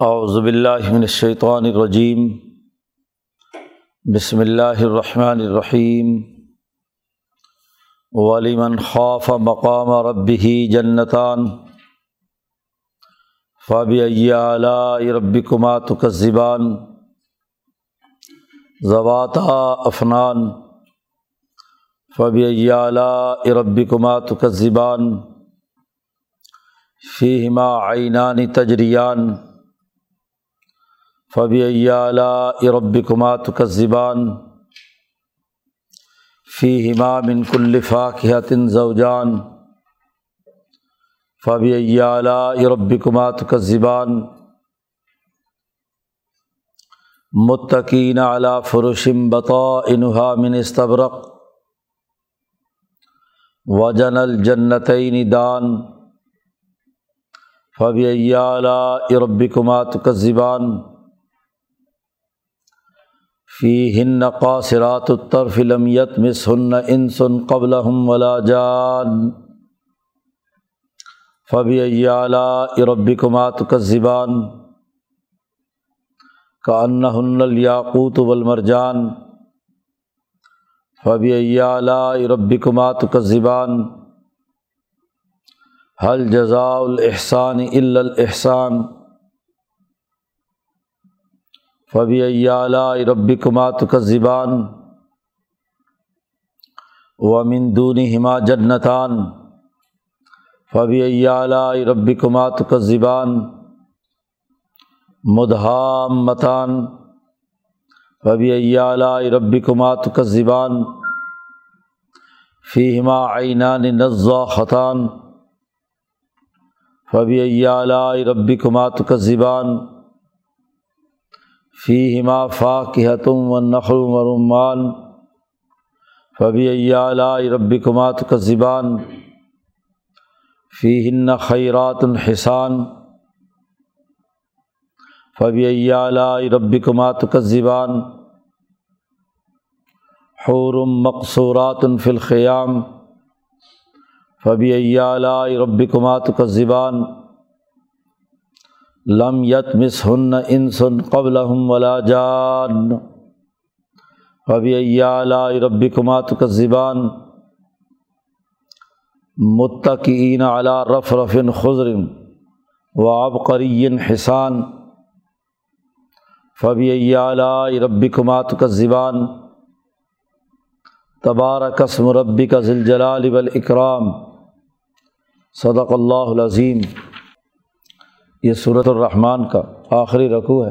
اعوذ باللہ من الشیطان الرجیم۔ بسم اللہ الرحمن الرحیم۔ ولیمن خاف مقام ربه جنتان۔ فبأي آلاء ربكما تكذبان ذواتا افنان۔ فبأي آلاء ربكما تكذبان فيهما عينان تجريان فبی علیٰ ربکما تکذبان فی ہما من کل فاقحتن زوجان فبی علیٰ ربکما تکذبان متقین علی فرشم بطا انہا من استبرق وجن الجنتین دان فبی علیٰ ربکما تکذبان فی ہن قاصرات الطرف لمیت مس ہن انسن قبل ولا جان فبی علیٰ ربی کمات کا زبان کا ان ہن والمرجان فبی علیٰ ربی کمات کا زبان حل جزاء الحسان الاحسان فبی علیٰ ربی کمات کا زبان و مندون ہما جنتان فبی علیٰ ربی کمات کا زبان مدہام متان فبی علیٰ ربی کمات کا زبان فیہما عینان نزا خطان فبی علیٰ ربی کمات کا زبان فی ہما فا کہتم و نخل و رمان فبی علیٰ ربی کمات کا زبان فی ہن خیرات الحسان فبی علیٰ ربی کمات کا زبان حورم مقصورات فی الخیام فبی علیٰ ربی کمات کا زبان لم یت مس ہن انسن قبل ولا جان. فبی علیٰ ربی کمات کا زبان متقین علی رف رفن خضر و عبقرین حسان فبی علیٰ ربی کمات کا زبان تبار قسم ربی کا ذلجلال والاکرام. صدق اللہ العظیم. یہ صورت الرحمٰن کا آخری رقو ہے۔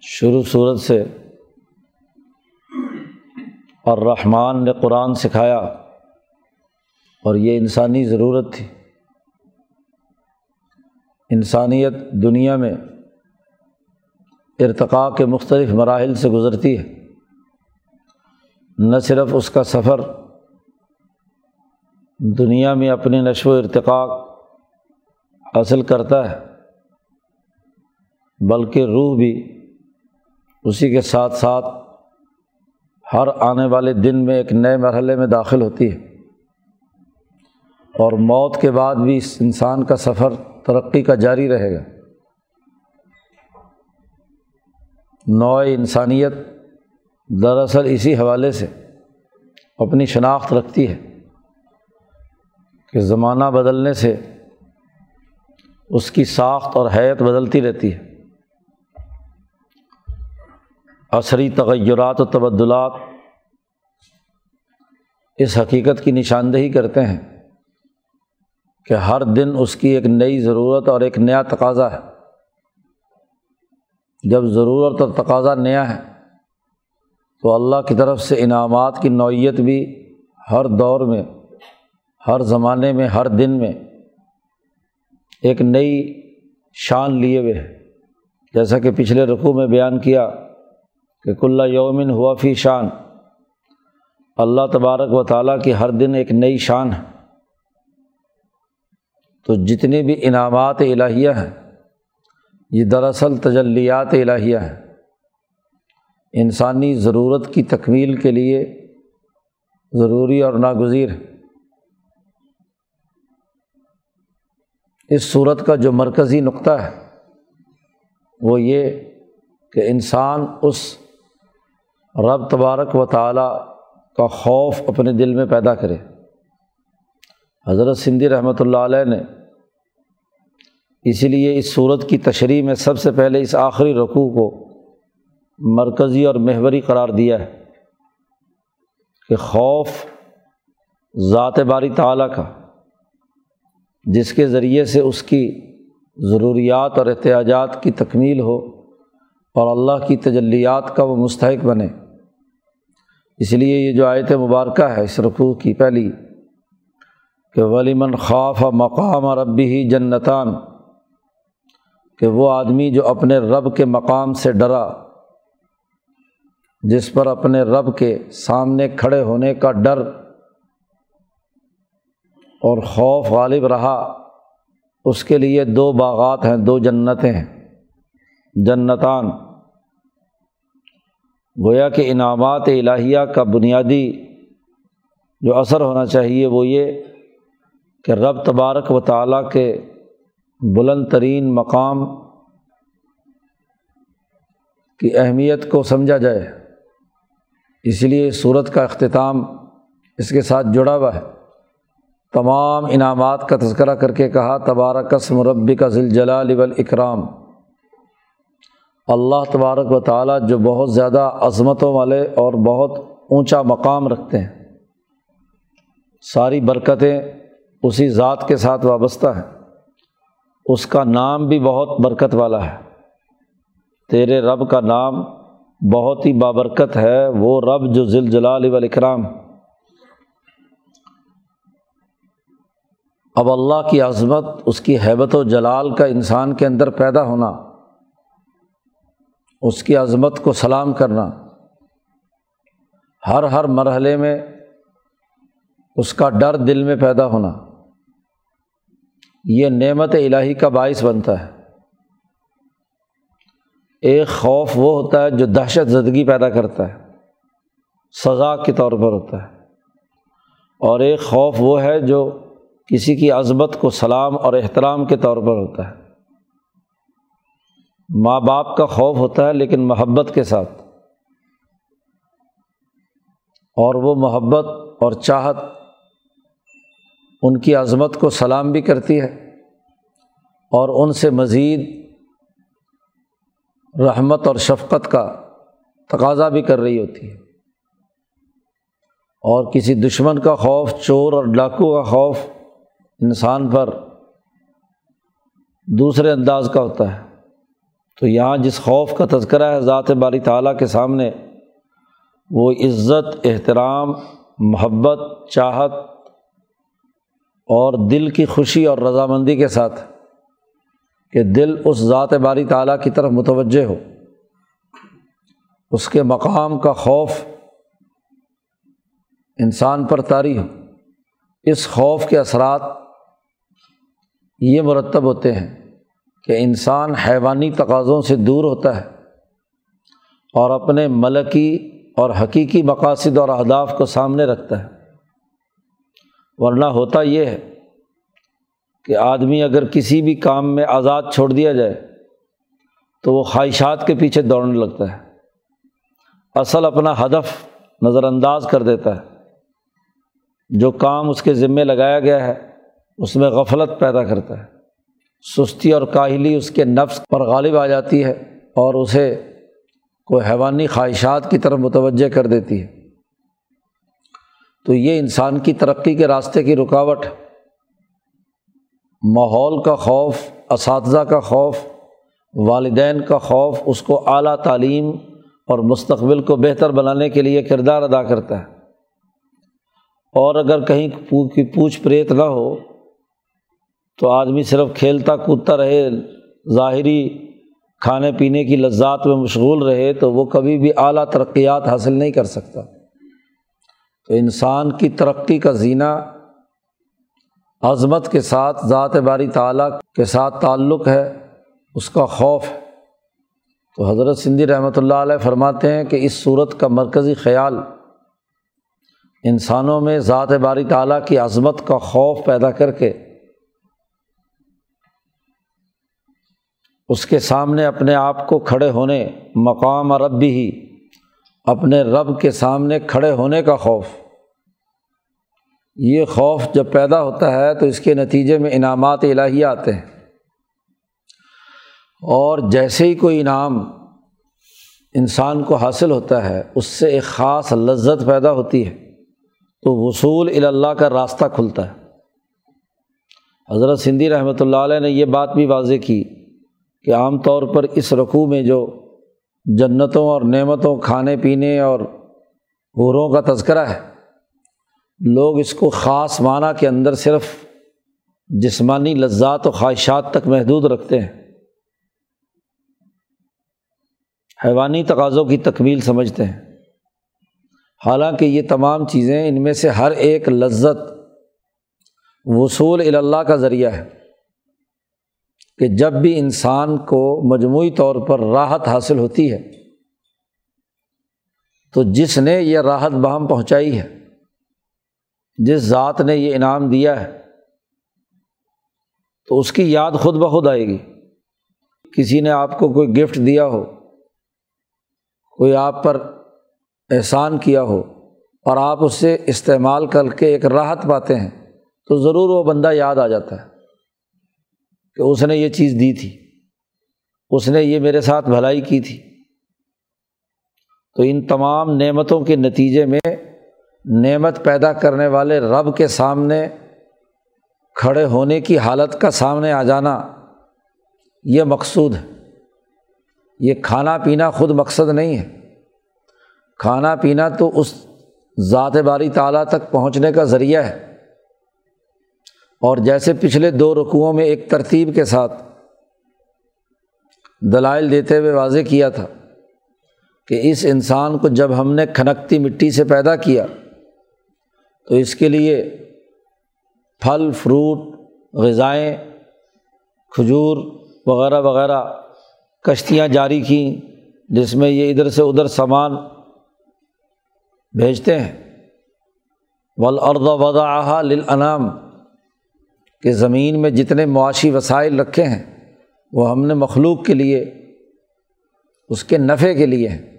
شروع صورت سے اور رحمان نے قرآن سکھایا اور یہ انسانی ضرورت تھی۔ انسانیت دنیا میں ارتقاء کے مختلف مراحل سے گزرتی ہے۔ نہ صرف اس کا سفر، دنیا میں اپنی نشو و ارتقاء حاصل کرتا ہے، بلکہ روح بھی اسی کے ساتھ ساتھ ہر آنے والے دن میں ایک نئے مرحلے میں داخل ہوتی ہے۔ اور موت کے بعد بھی اس انسان کا سفر ترقی کا جاری رہے گا۔ نوع انسانیت دراصل اسی حوالے سے اپنی شناخت رکھتی ہے کہ زمانہ بدلنے سے اس کی ساخت اور حیت بدلتی رہتی ہے۔ عصری تغیرات و تبدلات اس حقیقت کی نشاندہی کرتے ہیں کہ ہر دن اس کی ایک نئی ضرورت اور ایک نیا تقاضا ہے۔ جب ضرورت اور تقاضا نیا ہے تو اللہ کی طرف سے انعامات کی نوعیت بھی ہر دور میں، ہر زمانے میں، ہر دن میں ایک نئی شان لیے ہوئے ہے جیسا کہ پچھلے رقوع میں بیان کیا کہ کلّہ یومن ہوا فی شان۔ اللہ تبارک و تعالیٰ کی ہر دن ایک نئی شان ہے۔ تو جتنی بھی انعامات الہیہ ہیں، یہ دراصل تجلیات الہیہ ہیں۔ انسانی ضرورت کی تکمیل کے لیے ضروری اور ناگزیر ہے اس صورت کا جو مرکزی نقطہ ہے، وہ یہ کہ انسان اس رب تبارک و تعالیٰ کا خوف اپنے دل میں پیدا کرے۔ حضرت سندھی رحمۃ اللہ علیہ نے اسی لیے اس صورت کی تشریح میں سب سے پہلے اس آخری رقوع کو مرکزی اور محوری قرار دیا ہے کہ خوف ذات باری تعلیٰ کا جس کے ذریعے سے اس کی ضروریات اور احتیاجات کی تکمیل ہو اور اللہ کی تجلیات کا وہ مستحق بنے۔ اس لیے یہ جو آیت مبارکہ ہے اس رقوع کی پہلی، کہ ولیمن خوف مقام ربی ہی جنتان، کہ وہ آدمی جو اپنے رب کے مقام سے ڈرا، جس پر اپنے رب کے سامنے کھڑے ہونے کا ڈر اور خوف غالب رہا۔ اس کے لیے دو باغات ہیں، دو جنتیں ہیں۔ جنتان۔ گویا کہ انعامات الہیہ کا بنیادی جو اثر ہونا چاہیے وہ یہ کہ رب تبارک و تعالیٰ کے بلند ترین مقام کی اہمیت کو سمجھا جائے۔ اس لیے صورت کا اختتام اس کے ساتھ جڑا ہوا ہے۔ تمام انعامات کا تذکرہ کر کے کہا تبارکس مربی کا ذیل والاکرام۔ اللہ تبارک و تعالیٰ جو بہت زیادہ عظمتوں والے اور بہت اونچا مقام رکھتے ہیں۔ ساری برکتیں اسی ذات کے ساتھ وابستہ ہیں۔ اس کا نام بھی بہت برکت والا ہے۔ تیرے رب کا نام بہت ہی بابرکت ہے، وہ رب جو ذیل جلال والاکرام۔ اب اللہ کی عظمت، اس کی حیبت و جلال کا انسان کے اندر پیدا ہونا، اس کی عظمت کو سلام کرنا، ہر ہر مرحلے میں اس کا ڈر دل میں پیدا ہونا، یہ نعمت الہی کا باعث بنتا ہے۔ ایک خوف وہ ہوتا ہے جو دہشت زدگی پیدا کرتا ہے، سزا کے طور پر ہوتا ہے۔ اور ایک خوف وہ ہے جو کسی کی عظمت کو سلام اور احترام کے طور پر ہوتا ہے۔ ماں باپ کا خوف ہوتا ہے لیکن محبت کے ساتھ۔ اور وہ محبت اور چاہت ان کی عظمت کو سلام بھی کرتی ہے اور ان سے مزید رحمت اور شفقت کا تقاضا بھی کر رہی ہوتی ہے۔ اور کسی دشمن کا خوف، چور اور ڈاکو کا خوف انسان پر دوسرے انداز کا ہوتا ہے۔ تو یہاں جس خوف کا تذکرہ ہے ذات باری تعالیٰ کے سامنے، وہ عزت، احترام، محبت، چاہت اور دل کی خوشی اور رضامندی کے ساتھ کہ دل اس ذات باری تعالیٰ کی طرف متوجہ ہو۔ اس کے مقام کا خوف انسان پر طاری ہو۔ اس خوف کے اثرات یہ مرتب ہوتے ہیں کہ انسان حیوانی تقاضوں سے دور ہوتا ہے اور اپنے ملکی اور حقیقی مقاصد اور اہداف کو سامنے رکھتا ہے۔ ورنہ ہوتا یہ ہے کہ آدمی اگر کسی بھی کام میں آزاد چھوڑ دیا جائے تو وہ خواہشات کے پیچھے دوڑنے لگتا ہے۔ اصل اپنا ہدف نظر انداز کر دیتا ہے۔ جو کام اس کے ذمے لگایا گیا ہے اس میں غفلت پیدا کرتا ہے۔ سستی اور کاہلی اس کے نفس پر غالب آ جاتی ہے اور اسے کوئی حیوانی خواہشات کی طرف متوجہ کر دیتی ہے۔ تو یہ انسان کی ترقی کے راستے کی رکاوٹ ماحول کا خوف، اساتذہ کا خوف، والدین کا خوف، اس کو اعلیٰ تعلیم اور مستقبل کو بہتر بنانے کے لیے کردار ادا کرتا ہے۔ اور اگر کہیں کی پوچھ پریت نہ ہو تو آدمی صرف کھیلتا کودتا رہے، ظاہری کھانے پینے کی لذات میں مشغول رہے تو وہ کبھی بھی اعلیٰ ترقیات حاصل نہیں کر سکتا۔ تو انسان کی ترقی کا زینہ عظمت کے ساتھ، ذات باری تعلیٰ کے ساتھ تعلق ہے، اس کا خوف ہے۔ تو حضرت سندھی رحمۃ اللہ علیہ فرماتے ہیں کہ اس صورت کا مرکزی خیال انسانوں میں ذات باری تعلیٰ کی عظمت کا خوف پیدا کر کے اس کے سامنے اپنے آپ کو کھڑے ہونے، مقام رب ہی، اپنے رب کے سامنے کھڑے ہونے کا خوف۔ یہ خوف جب پیدا ہوتا ہے تو اس کے نتیجے میں انعامات الہیہ آتے ہیں۔ اور جیسے ہی کوئی انعام انسان کو حاصل ہوتا ہے، اس سے ایک خاص لذت پیدا ہوتی ہے۔ تو وصول اللہ کا راستہ کھلتا ہے۔ حضرت سندھی رحمۃ اللہ علیہ نے یہ بات بھی واضح کی۔ کہ عام طور پر اس رقوع میں جو جنتوں اور نعمتوں کھانے پینے اور حوروں کا تذکرہ ہے، لوگ اس کو خاص معنیٰ کے اندر صرف جسمانی لذات و خواہشات تک محدود رکھتے ہیں۔ حیوانی تقاضوں کی تکمیل سمجھتے ہیں۔ حالانکہ یہ تمام چیزیں ان میں سے ہر ایک لذت وصول اللہ کا ذریعہ ہے۔ کہ جب بھی انسان کو مجموعی طور پر راحت حاصل ہوتی ہے، تو جس نے یہ راحت بہم پہنچائی ہے، جس ذات نے یہ انعام دیا ہے، تو اس کی یاد خود بخود آئے گی۔ کسی نے آپ کو کوئی گفٹ دیا ہو، کوئی آپ پر احسان کیا ہو اور آپ اس سے استعمال کر کے ایک راحت پاتے ہیں، تو ضرور وہ بندہ یاد آ جاتا ہے۔ کہ اس نے یہ چیز دی تھی، اس نے یہ میرے ساتھ بھلائی کی تھی۔ تو ان تمام نعمتوں کے نتیجے میں نعمت پیدا کرنے والے رب کے سامنے کھڑے ہونے کی حالت کا سامنے آ جانا یہ مقصود ہے۔ یہ کھانا پینا خود مقصد نہیں ہے۔ کھانا پینا تو اس ذات باری تعالیٰ تک پہنچنے کا ذریعہ ہے۔ اور جیسے پچھلے دو رقوؤں میں ایک ترتیب کے ساتھ دلائل دیتے ہوئے واضح کیا تھا کہ اس انسان کو جب ہم نے کھنکتی مٹی سے پیدا کیا تو اس کے لیے پھل، فروٹ، غذائیں، کھجور وغیرہ وغیرہ کشتیاں جاری کیں، جس میں یہ ادھر سے ادھر سامان بھیجتے ہیں۔ ولاد وضاح للانام کہ زمین میں جتنے معاشی وسائل رکھے ہیں، وہ ہم نے مخلوق کے لیے، اس کے نفع کے لیے ہیں۔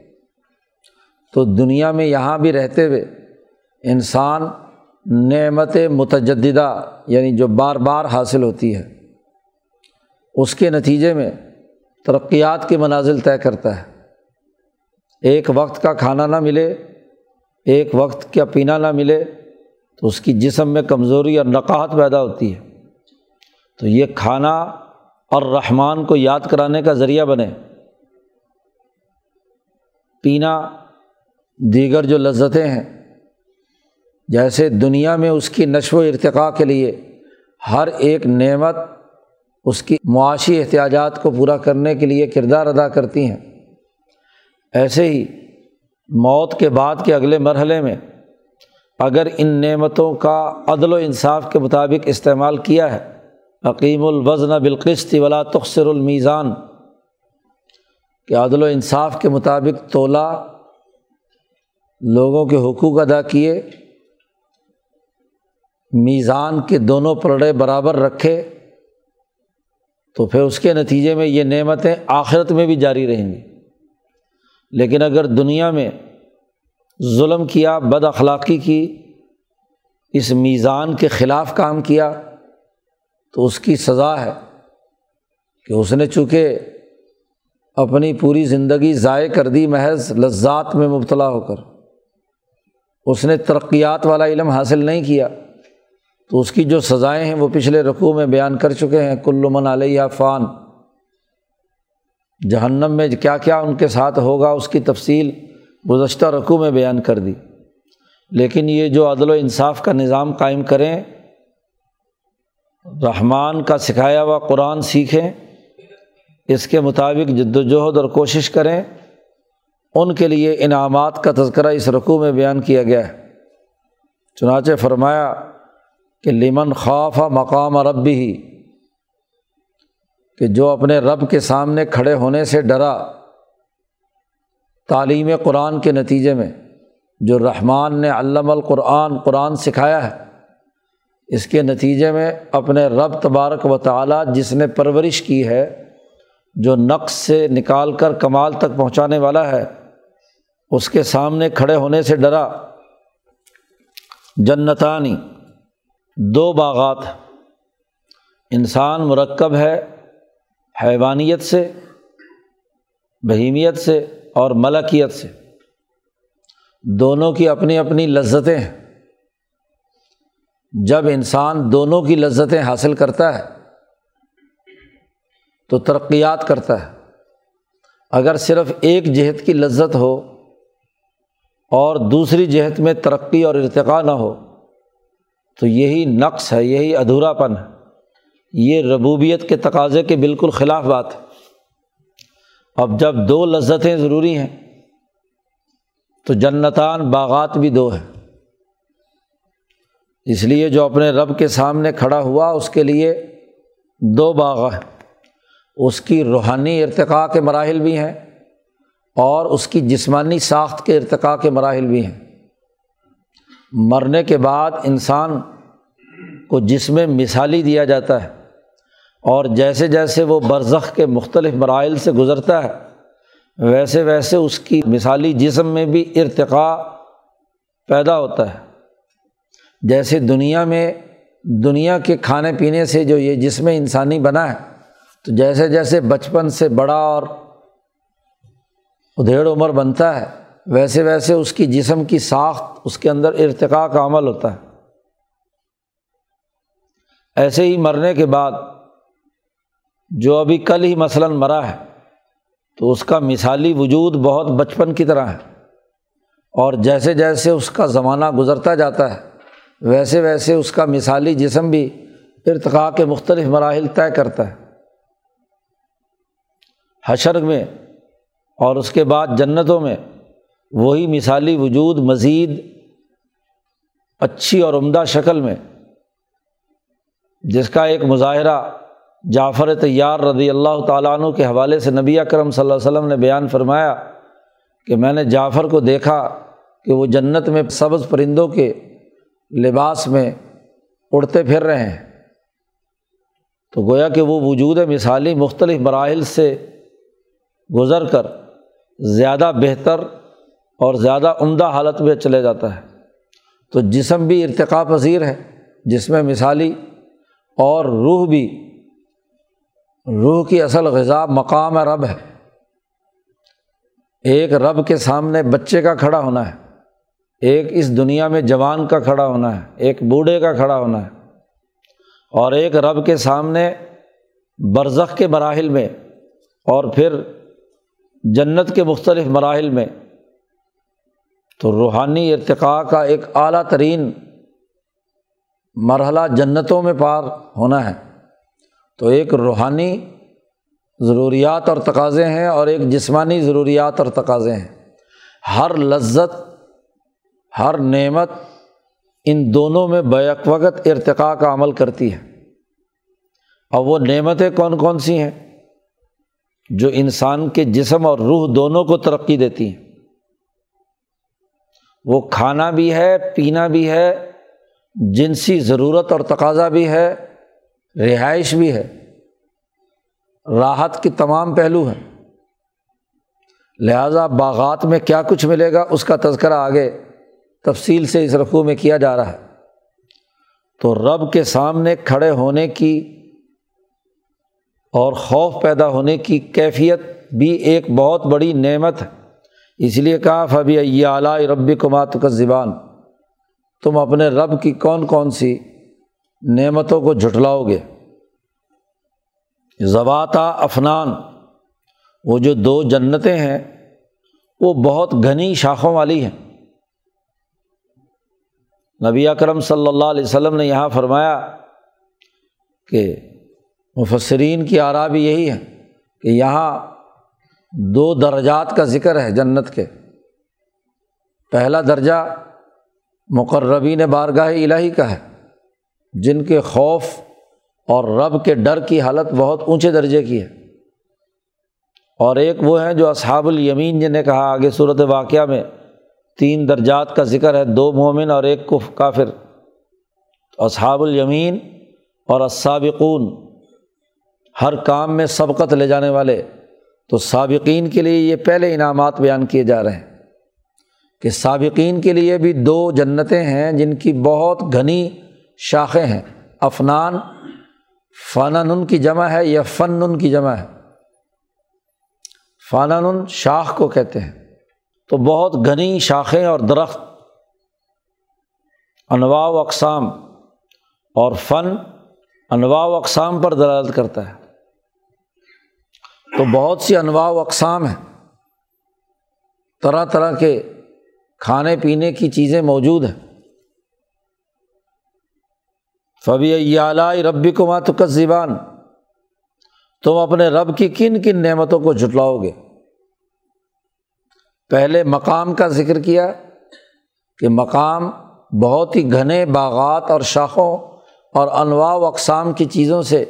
تو دنیا میں یہاں بھی رہتے ہوئے انسان نعمت متجدہ یعنی جو بار بار حاصل ہوتی ہے، اس کے نتیجے میں ترقیات کے منازل طے کرتا ہے۔ ایک وقت کا کھانا نہ ملے، ایک وقت کا پینا نہ ملے، تو اس کی جسم میں کمزوری اور نقاہت پیدا ہوتی ہے۔ تو یہ کھانا اور رحمان کو یاد کرانے کا ذریعہ بنے۔ پینا دیگر جو لذتیں ہیں، جیسے دنیا میں اس کی نشو و ارتقاء کے لیے ہر ایک نعمت اس کی معاشی احتیاجات کو پورا کرنے کے لیے کردار ادا کرتی ہیں۔ ایسے ہی موت کے بعد کے اگلے مرحلے میں اگر ان نعمتوں کا عدل و انصاف کے مطابق استعمال کیا ہے عقیم الوزن بالقسط ولا تخصر المیزان۔ کہ عدل و انصاف کے مطابق تولا لوگوں کے حقوق ادا کیے، میزان کے دونوں پلڑے برابر رکھے، تو پھر اس کے نتیجے میں یہ نعمتیں آخرت میں بھی جاری رہیں گی۔ لیکن اگر دنیا میں ظلم کیا، بد اخلاقی کی، اس میزان کے خلاف کام کیا تو اس کی سزا ہے کہ اس نے چونکہ اپنی پوری زندگی ضائع کر دی محض لذات میں مبتلا ہو کر، اس نے ترقیات والا علم حاصل نہیں کیا، تو اس کی جو سزائیں ہیں وہ پچھلے رقوع میں بیان کر چکے ہیں۔ کل من علیہ فان۔ جہنم میں کیا کیا ان کے ساتھ ہوگا اس کی تفصیل گزشتہ رقوع میں بیان کر دی۔ لیکن یہ جو عدل و انصاف کا نظام قائم کریں رحمان کا سکھایا ہوا قرآن سیکھیں، اس کے مطابق جد وجہد اور کوشش کریں۔ ان کے لیے انعامات کا تذکرہ اس رقوع میں بیان کیا گیا ہے۔ چنانچہ فرمایا کہ لمن خوف مقام رب بھی کہ جو اپنے رب کے سامنے کھڑے ہونے سے ڈرا تعلیم قرآن کے نتیجے میں، جو رحمان نے علم القرآن، قرآن سکھایا ہے۔ اس کے نتیجے میں اپنے رب تبارک و تعالیٰ جس نے پرورش کی ہے، جو نقص سے نکال کر کمال تک پہنچانے والا ہے، اس کے سامنے کھڑے ہونے سے ڈرا۔ جنتانی، دو باغات۔ انسان مرکب ہے حیوانیت سے، بہیمیت سے اور ملکیت سے۔ دونوں کی اپنی اپنی لذتیں ہیں۔ جب انسان دونوں کی لذتیں حاصل کرتا ہے، تو ترقیات کرتا ہے۔ اگر صرف ایک جہت کی لذت ہو اور دوسری جہت میں ترقی اور ارتقاء نہ ہو، تو یہی نقص ہے، یہی ادھورا پن ہے۔ یہ ربوبیت کے تقاضے کے بالکل خلاف بات ہے۔ اب جب دو لذتیں ضروری ہیں، تو جنتان باغات بھی دو ہیں۔ اس لیے جو اپنے رب کے سامنے کھڑا ہوا اس کے لیے دو باغ ہیں۔ اس کی روحانی ارتقاء کے مراحل بھی ہیں اور اس کی جسمانی ساخت کے ارتقاء کے مراحل بھی ہیں۔ مرنے کے بعد انسان کو جسم مثالی دیا جاتا ہے اور جیسے جیسے وہ برزخ کے مختلف مراحل سے گزرتا ہے، ویسے ویسے اس کی مثالی جسم میں بھی ارتقاء پیدا ہوتا ہے۔ جیسے دنیا میں دنیا کے کھانے پینے سے جو یہ جسم انسانی بنا ہے، تو جیسے جیسے بچپن سے بڑا اور ادھیڑ عمر بنتا ہے، ویسے ویسے اس کی جسم کی ساخت اس کے اندر ارتقاء کا عمل ہوتا ہے۔ ایسے ہی مرنے کے بعد جو ابھی کل ہی مثلاً مرا ہے، تو اس کا مثالی وجود بہت بچپن کی طرح ہے اور جیسے جیسے اس کا زمانہ گزرتا جاتا ہے ویسے ویسے اس کا مثالی جسم بھی ارتقاء کے مختلف مراحل طے کرتا ہے۔ حشر میں اور اس کے بعد جنتوں میں وہی مثالی وجود مزید اچھی اور عمدہ شکل میں، جس کا ایک مظاہرہ جعفر طیار رضی اللہ تعالیٰ عنہ کے حوالے سے نبی اکرم صلی اللہ علیہ وسلم نے بیان فرمایا کہ میں نے جعفر کو دیکھا کہ وہ جنت میں سبز پرندوں کے لباس میں اڑتے پھر رہے ہیں۔ تو گویا کہ وہ وجود مثالی مختلف مراحل سے گزر کر زیادہ بہتر اور زیادہ عمدہ حالت میں چلے جاتا ہے۔ تو جسم بھی ارتقاء پذیر ہے، جس میں مثالی اور روح بھی، روح کی اصل غذا مقام رب ہے۔ ایک رب کے سامنے بچے کا کھڑا ہونا ہے۔ ایک اس دنیا میں جوان کا کھڑا ہونا ہے، ایک بوڑھے کا کھڑا ہونا ہے، اور ایک رب کے سامنے برزخ کے مراحل میں، اور پھر جنت کے مختلف مراحل میں۔ تو روحانی ارتقاء کا ایک اعلیٰ ترین مرحلہ جنتوں میں پار ہونا ہے۔ تو ایک روحانی ضروریات اور تقاضے ہیں، اور ایک جسمانی ضروریات اور تقاضے ہیں۔ ہر لذت ہر نعمت ان دونوں میں بیک وقت ارتقاء کا عمل کرتی ہے۔ اور وہ نعمتیں کون کون سی ہیں؟ جو انسان کے جسم اور روح دونوں کو ترقی دیتی ہیں۔ وہ کھانا بھی ہے، پینا بھی ہے، جنسی ضرورت اور تقاضا بھی ہے، رہائش بھی ہے۔ راحت کی تمام پہلو ہیں۔ لہٰذا باغات میں کیا کچھ ملے گا؟ اس کا تذکرہ آگے تفصیل سے اس رقوع میں کیا جا رہا ہے۔ تو رب کے سامنے کھڑے ہونے کی اور خوف پیدا ہونے کی کیفیت بھی ایک بہت بڑی نعمت ہے۔ اس لیے کہا، فبی اعلیٰ ربی کمات کا زبان تم اپنے رب کی کون کون سی نعمتوں کو جھٹلاؤ گے؟ زباتا افنان۔ وہ جو دو جنتیں ہیں، وہ بہت گھنی شاخوں والی ہیں۔ نبی اکرم صلی اللہ علیہ وسلم نے یہاں فرمایا کہ مفسرین کی آرا بھی یہی ہے کہ یہاں دو درجات کا ذکر ہے جنت کے۔ پہلا درجہ مقربین بارگاہ الہی کا ہے، جن کے خوف اور رب کے ڈر کی حالت بہت اونچے درجے کی ہے۔ اور ایک وہ ہیں جو اصحاب الیمین جن نے کہا آگے صورت واقعہ میں تین درجات کا ذکر ہے، دو مومن اور ایک کف کافر۔ اصحاب الیمین اور اسابقون ہر کام میں سبقت لے جانے والے۔ تو سابقین کے لیے یہ پہلے انعامات بیان کیے جا رہے ہیں۔ کہ سابقین کے لیے بھی دو جنتیں ہیں جن کی بہت گھنی شاخیں ہیں۔ افنان فنن کی جمع ہے یا فن کی جمع ہے۔ فنن شاخ کو کہتے ہیں۔ تو بہت گھنی شاخیں اور درخت، انواع و اقسام اور فن انواع و اقسام پر دلالت کرتا ہے۔ تو بہت سی انواع و اقسام ہیں۔ طرح طرح کے کھانے پینے کی چیزیں موجود ہیں۔ فبی اعلی ربی کو ماتک زبان تم اپنے رب کی کن کن نعمتوں کو جٹلاؤ گے۔ پہلے مقام کا ذکر کیا کہ مقام بہت ہی گھنے باغات اور شاخوں اور انواع و اقسام کی چیزوں سے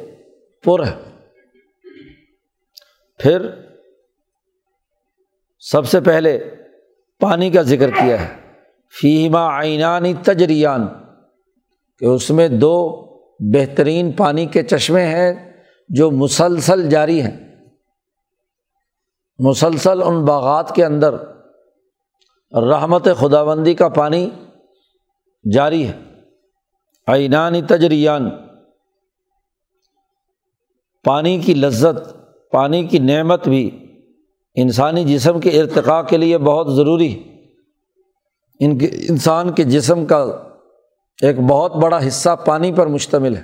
پر ہے۔ پھر سب سے پہلے پانی کا ذکر کیا ہے۔ فیما آئینانی تجریان، کہ اس میں دو بہترین پانی کے چشمے ہیں جو مسلسل جاری ہیں۔ مسلسل ان باغات کے اندر رحمت خدا بندی کا پانی جاری ہے۔ عینانی تجریان۔ پانی کی لذت، پانی کی نعمت بھی انسانی جسم کے ارتقاء کے لیے بہت ضروری ان کے، انسان کے جسم کا ایک بہت بڑا حصہ پانی پر مشتمل ہے۔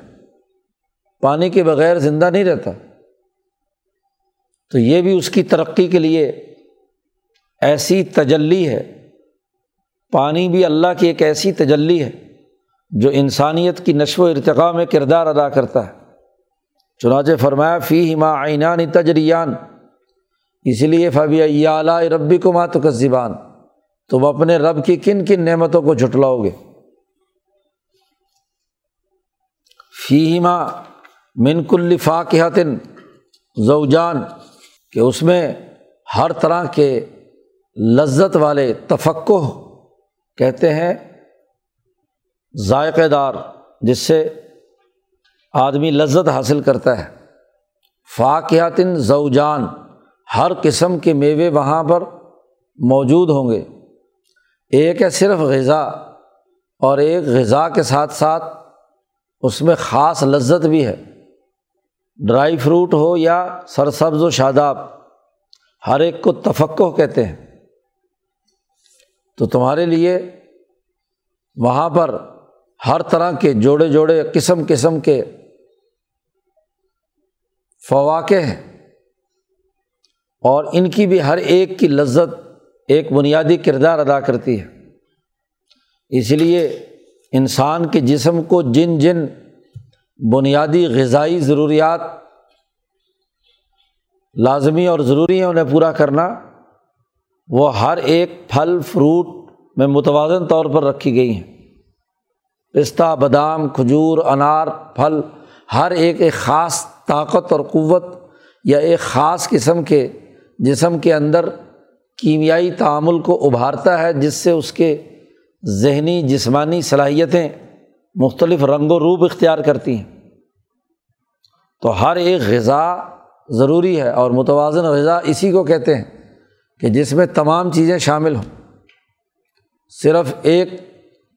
پانی کے بغیر زندہ نہیں رہتا۔ تو یہ بھی اس کی ترقی کے لیے ایسی تجلی ہے۔ پانی بھی اللہ کی ایک ایسی تجلی ہے جو انسانیت کی نشو و ارتقاء میں کردار ادا کرتا ہے۔ چنانچہ فرمایا فی ہما آئینان تجریان۔ اس لیے، فبی اعلیٰ ربی کو مات کا زبان تم اپنے رب کی کن کن نعمتوں کو جھٹلاؤ گے۔ فی فیما منک الفاقحتن زوجان۔ کہ اس میں ہر طرح کے لذت والے تفقع کہتے ہیں، ذائقے دار، جس سے آدمی لذت حاصل کرتا ہے۔ فاقیاتن زوجان، ہر قسم کے میوے وہاں پر موجود ہوں گے۔ ایک ہے صرف غذا، اور ایک غذا کے ساتھ ساتھ اس میں خاص لذت بھی ہے۔ ڈرائی فروٹ ہو یا سرسبز و شاداب، ہر ایک کو تفقع کہتے ہیں۔ تو تمہارے لیے وہاں پر ہر طرح کے جوڑے جوڑے، قسم قسم کے فواقع ہیں۔ اور ان کی بھی ہر ایک کی لذت ایک بنیادی کردار ادا کرتی ہے۔ اس لیے انسان کے جسم کو جن جن بنیادی غذائی ضروریات لازمی اور ضروری ہیں، انہیں پورا کرنا۔ وہ ہر ایک پھل، فروٹ میں متوازن طور پر رکھی گئی ہیں۔ پستہ، بادام، کھجور، انار، پھل، ہر ایک ایک خاص طاقت اور قوت یا ایک خاص قسم کے جسم کے اندر کیمیائی تعامل کو ابھارتا ہے، جس سے اس کے ذہنی، جسمانی صلاحیتیں مختلف رنگ و روپ اختیار کرتی ہیں۔ تو ہر ایک غذا ضروری ہے اور متوازن غذا اسی کو کہتے ہیں کہ جس میں تمام چیزیں شامل ہوں۔ صرف ایک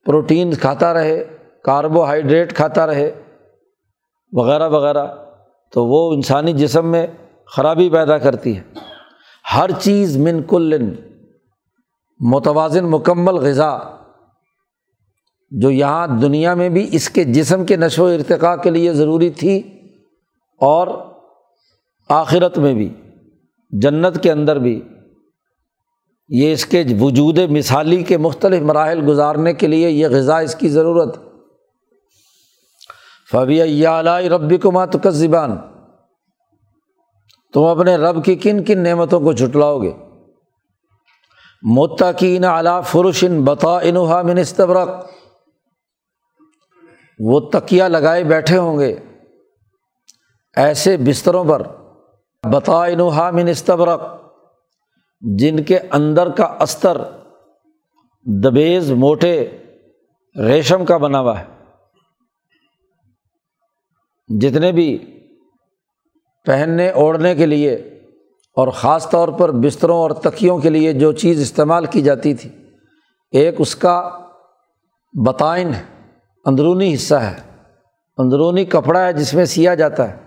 پروٹین کھاتا رہے، کاربوہائیڈریٹ کھاتا رہے وغیرہ وغیرہ، تو وہ انسانی جسم میں خرابی پیدا کرتی ہے۔ ہر چیز من کل متوازن مکمل غذا جو یہاں دنیا میں بھی اس کے جسم کے نشو و ارتقاء کے لیے ضروری تھی اور آخرت میں بھی، جنت کے اندر بھی، یہ اس کے وجود مثالی کے مختلف مراحل گزارنے کے لیے یہ غذا اس کی ضرورت۔ فبی اعلی ربی کو مات زبان تم اپنے رب کی کن کن نعمتوں کو جھٹلاؤ گے۔ متقین اعلیٰ فرشن بتا انہا منستبرق وہ تکیا لگائے بیٹھے ہوں گے۔ ایسے بستروں پر۔ بتا انہا منستبرق جن کے اندر کا استر دبیز موٹے ریشم کا بنا ہوا ہے۔ جتنے بھی پہننے اوڑھنے کے لیے اور خاص طور پر بستروں اور تکیوں کے لیے جو چیز استعمال کی جاتی تھی، ایک اس کا بتائن ہے۔ اندرونی حصہ ہے۔ اندرونی کپڑا ہے جس میں سیا جاتا ہے۔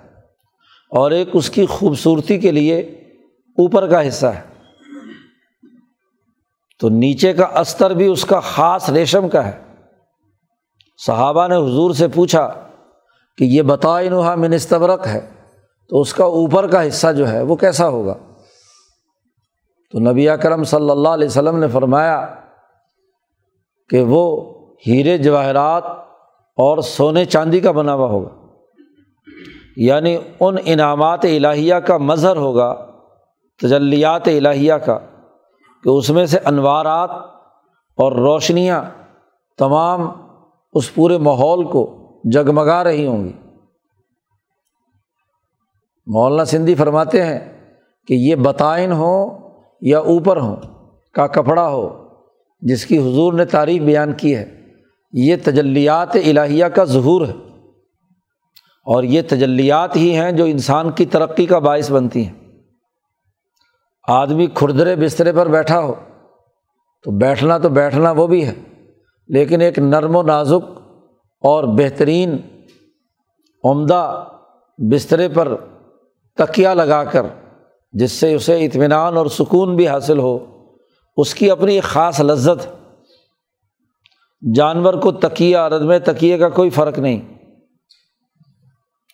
اور ایک اس کی خوبصورتی کے لیے اوپر کا حصہ ہے۔ تو نیچے کا استر بھی اس کا خاص ریشم کا ہے۔ صحابہ نے حضور سے پوچھا کہ یہ بتائن وہاں منستبرک ہے۔ تو اس کا اوپر کا حصہ جو ہے وہ کیسا ہوگا؟ تو نبی کرم صلی اللہ علیہ وسلم نے فرمایا کہ وہ ہیرے جواہرات اور سونے چاندی کا بنا ہوا ہوگا۔ یعنی ان انعامات الہیہ کا مظہر ہوگا، تجلیات الہیہ کا، کہ اس میں سے انوارات اور روشنیاں تمام اس پورے ماحول کو جگمگا رہی ہوں گی۔ مولانا سندھی فرماتے ہیں کہ یہ بتائن ہو یا اوپر ہو کا کپڑا ہو، جس کی حضور نے تعریف بیان کی ہے۔ یہ تجلیات الہیہ کا ظہور ہے۔ اور یہ تجلیات ہی ہیں جو انسان کی ترقی کا باعث بنتی ہیں۔ آدمی کھردرے بسترے پر بیٹھا ہو، تو بیٹھنا تو بیٹھنا وہ بھی ہے، لیکن ایک نرم و نازک اور بہترین عمدہ بسترے پر تکیا لگا کر، جس سے اسے اطمینان اور سکون بھی حاصل ہو، اس کی اپنی ایک خاص لذت جانور کو تکیا ردم تکیے کا کوئی فرق نہیں۔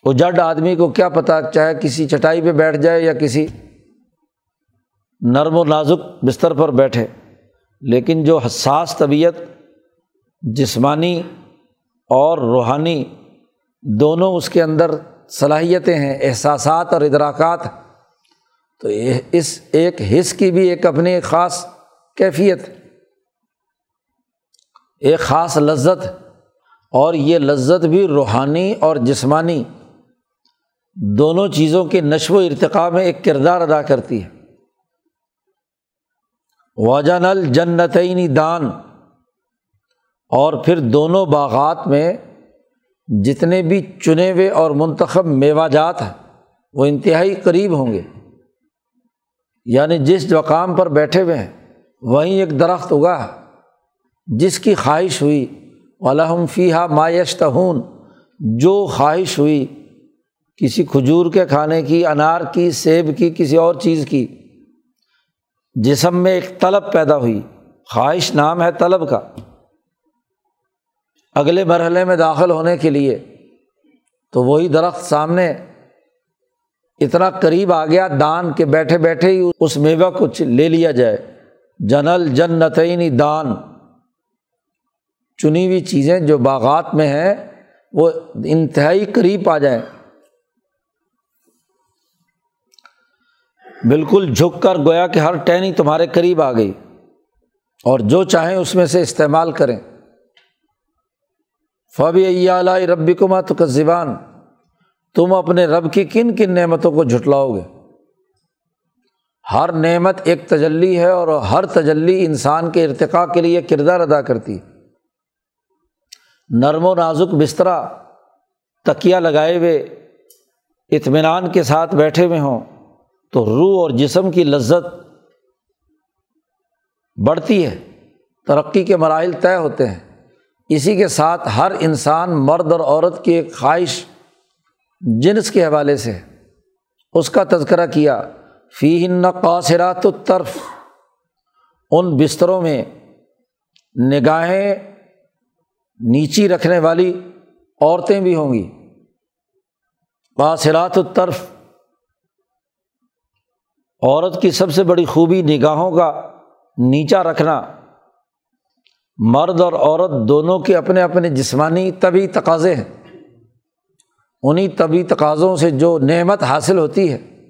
وہ جڈ آدمی کو کیا پتہ چاہے کسی چٹائی پہ بیٹھ جائے یا کسی نرم و نازک بستر پر بیٹھے، لیکن جو حساس طبیعت، جسمانی اور روحانی دونوں اس کے اندر صلاحیتیں ہیں، احساسات اور ادراکات، تو اس ایک حص کی بھی ایک اپنی خاص کیفیت ایک خاص لذت اور یہ لذت بھی روحانی اور جسمانی دونوں چیزوں کے نشو و ارتقاء میں ایک کردار ادا کرتی ہے۔ وجن الجنتعینی دان، اور پھر دونوں باغات میں جتنے بھی چنے ہوئے اور منتخب میوہ جات ہیں، وہ انتہائی قریب ہوں گے۔ یعنی جس مقام پر بیٹھے ہوئے ہیں، وہیں ایک درخت اگا جس کی خواہش ہوئی علحم فی ہا مایشتہون جو خواہش ہوئی، کسی کھجور کے کھانے کی، انار کی، سیب کی، کسی اور چیز کی۔ جسم میں ایک طلب پیدا ہوئی، خواہش نام ہے طلب کا۔ اگلے مرحلے میں داخل ہونے کے لیے، تو وہی درخت سامنے، اتنا قریب آ گیا، دان کے بیٹھے بیٹھے ہی اس میوہ کو لے لیا جائے۔ جنل جن دان۔ چنی ہوئی چیزیں جو باغات میں ہیں، وہ انتہائی قریب آ جائیں۔ بالکل جھک کر گویا کہ ہر ٹہنی تمہارے قریب آ گئی۔ اور جو چاہیں اس میں سے استعمال کریں۔ فبی علیہ ربی کما تو زبان تم اپنے رب کی کن کن نعمتوں کو جھٹلاؤ گے۔ ہر نعمت ایک تجلی ہے اور ہر تجلی انسان کے ارتقاء کے لیے کردار ادا کرتی۔ نرم و نازک بسترا تکیا لگائے ہوئے اطمینان کے ساتھ بیٹھے ہوئے ہوں تو روح اور جسم کی لذت بڑھتی ہے، ترقی کے مراحل طے ہوتے ہیں۔ اسی کے ساتھ ہر انسان مرد اور عورت کی ایک خواہش جنس کے حوالے سے اس کا تذکرہ کیا فی ہن قاصرات الطرف۔ ان بستروں میں نگاہیں نیچی رکھنے والی عورتیں بھی ہوں گی۔ قاصرات الطرف۔ عورت کی سب سے بڑی خوبی نگاہوں کا نیچا رکھنا۔ مرد اور عورت دونوں کے اپنے اپنے جسمانی طبی تقاضے ہیں۔ انہیں طبی تقاضوں سے جو نعمت حاصل ہوتی ہے،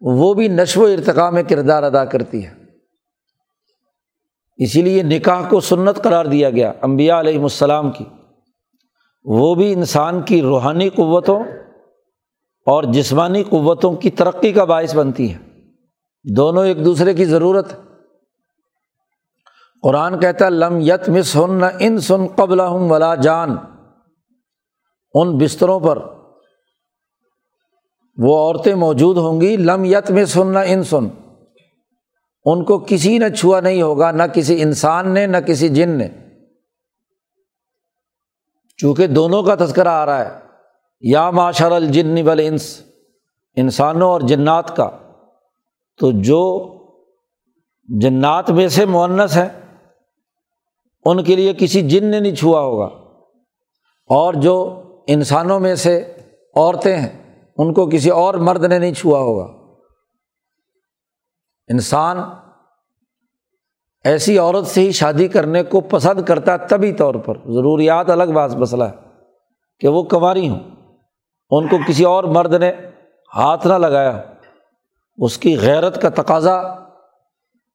وہ بھی نشو و ارتقاء میں کردار ادا کرتی ہے۔ اسی لیے نکاح کو سنت قرار دیا گیا امبیا علیہم السلام کی۔ وہ بھی انسان کی روحانی قوتوں اور جسمانی قوتوں کی ترقی کا باعث بنتی ہے دونوں ایک دوسرے کی ضرورت قرآن کہتا لم یت مس ہن نہ ان سن قبل ہوں ولا جان۔ ان بستروں پر وہ عورتیں موجود ہوں گی، لم یت میں سن نہ ان سن ان کو کسی نے چھوا نہیں ہوگا، نہ کسی انسان نے، نہ کسی جن نے۔ چونکہ دونوں کا تذکرہ آ رہا ہے۔ یا معاشر الجن بل انس انسانوں اور جنات کا۔ تو جو جنات میں سے معنس ہیں، ان کے لیے کسی جن نے نہیں چھوا ہوگا۔ اور جو انسانوں میں سے عورتیں ہیں، ان کو کسی اور مرد نے نہیں چھوا ہوگا۔ انسان ایسی عورت سے ہی شادی کرنے کو پسند کرتا ہے طبی طور پر۔ ضروریات الگ بات مسئلہ ہے کہ وہ کنواری ہوں۔ ان کو کسی اور مرد نے ہاتھ نہ لگایا۔ اس کی غیرت کا تقاضا،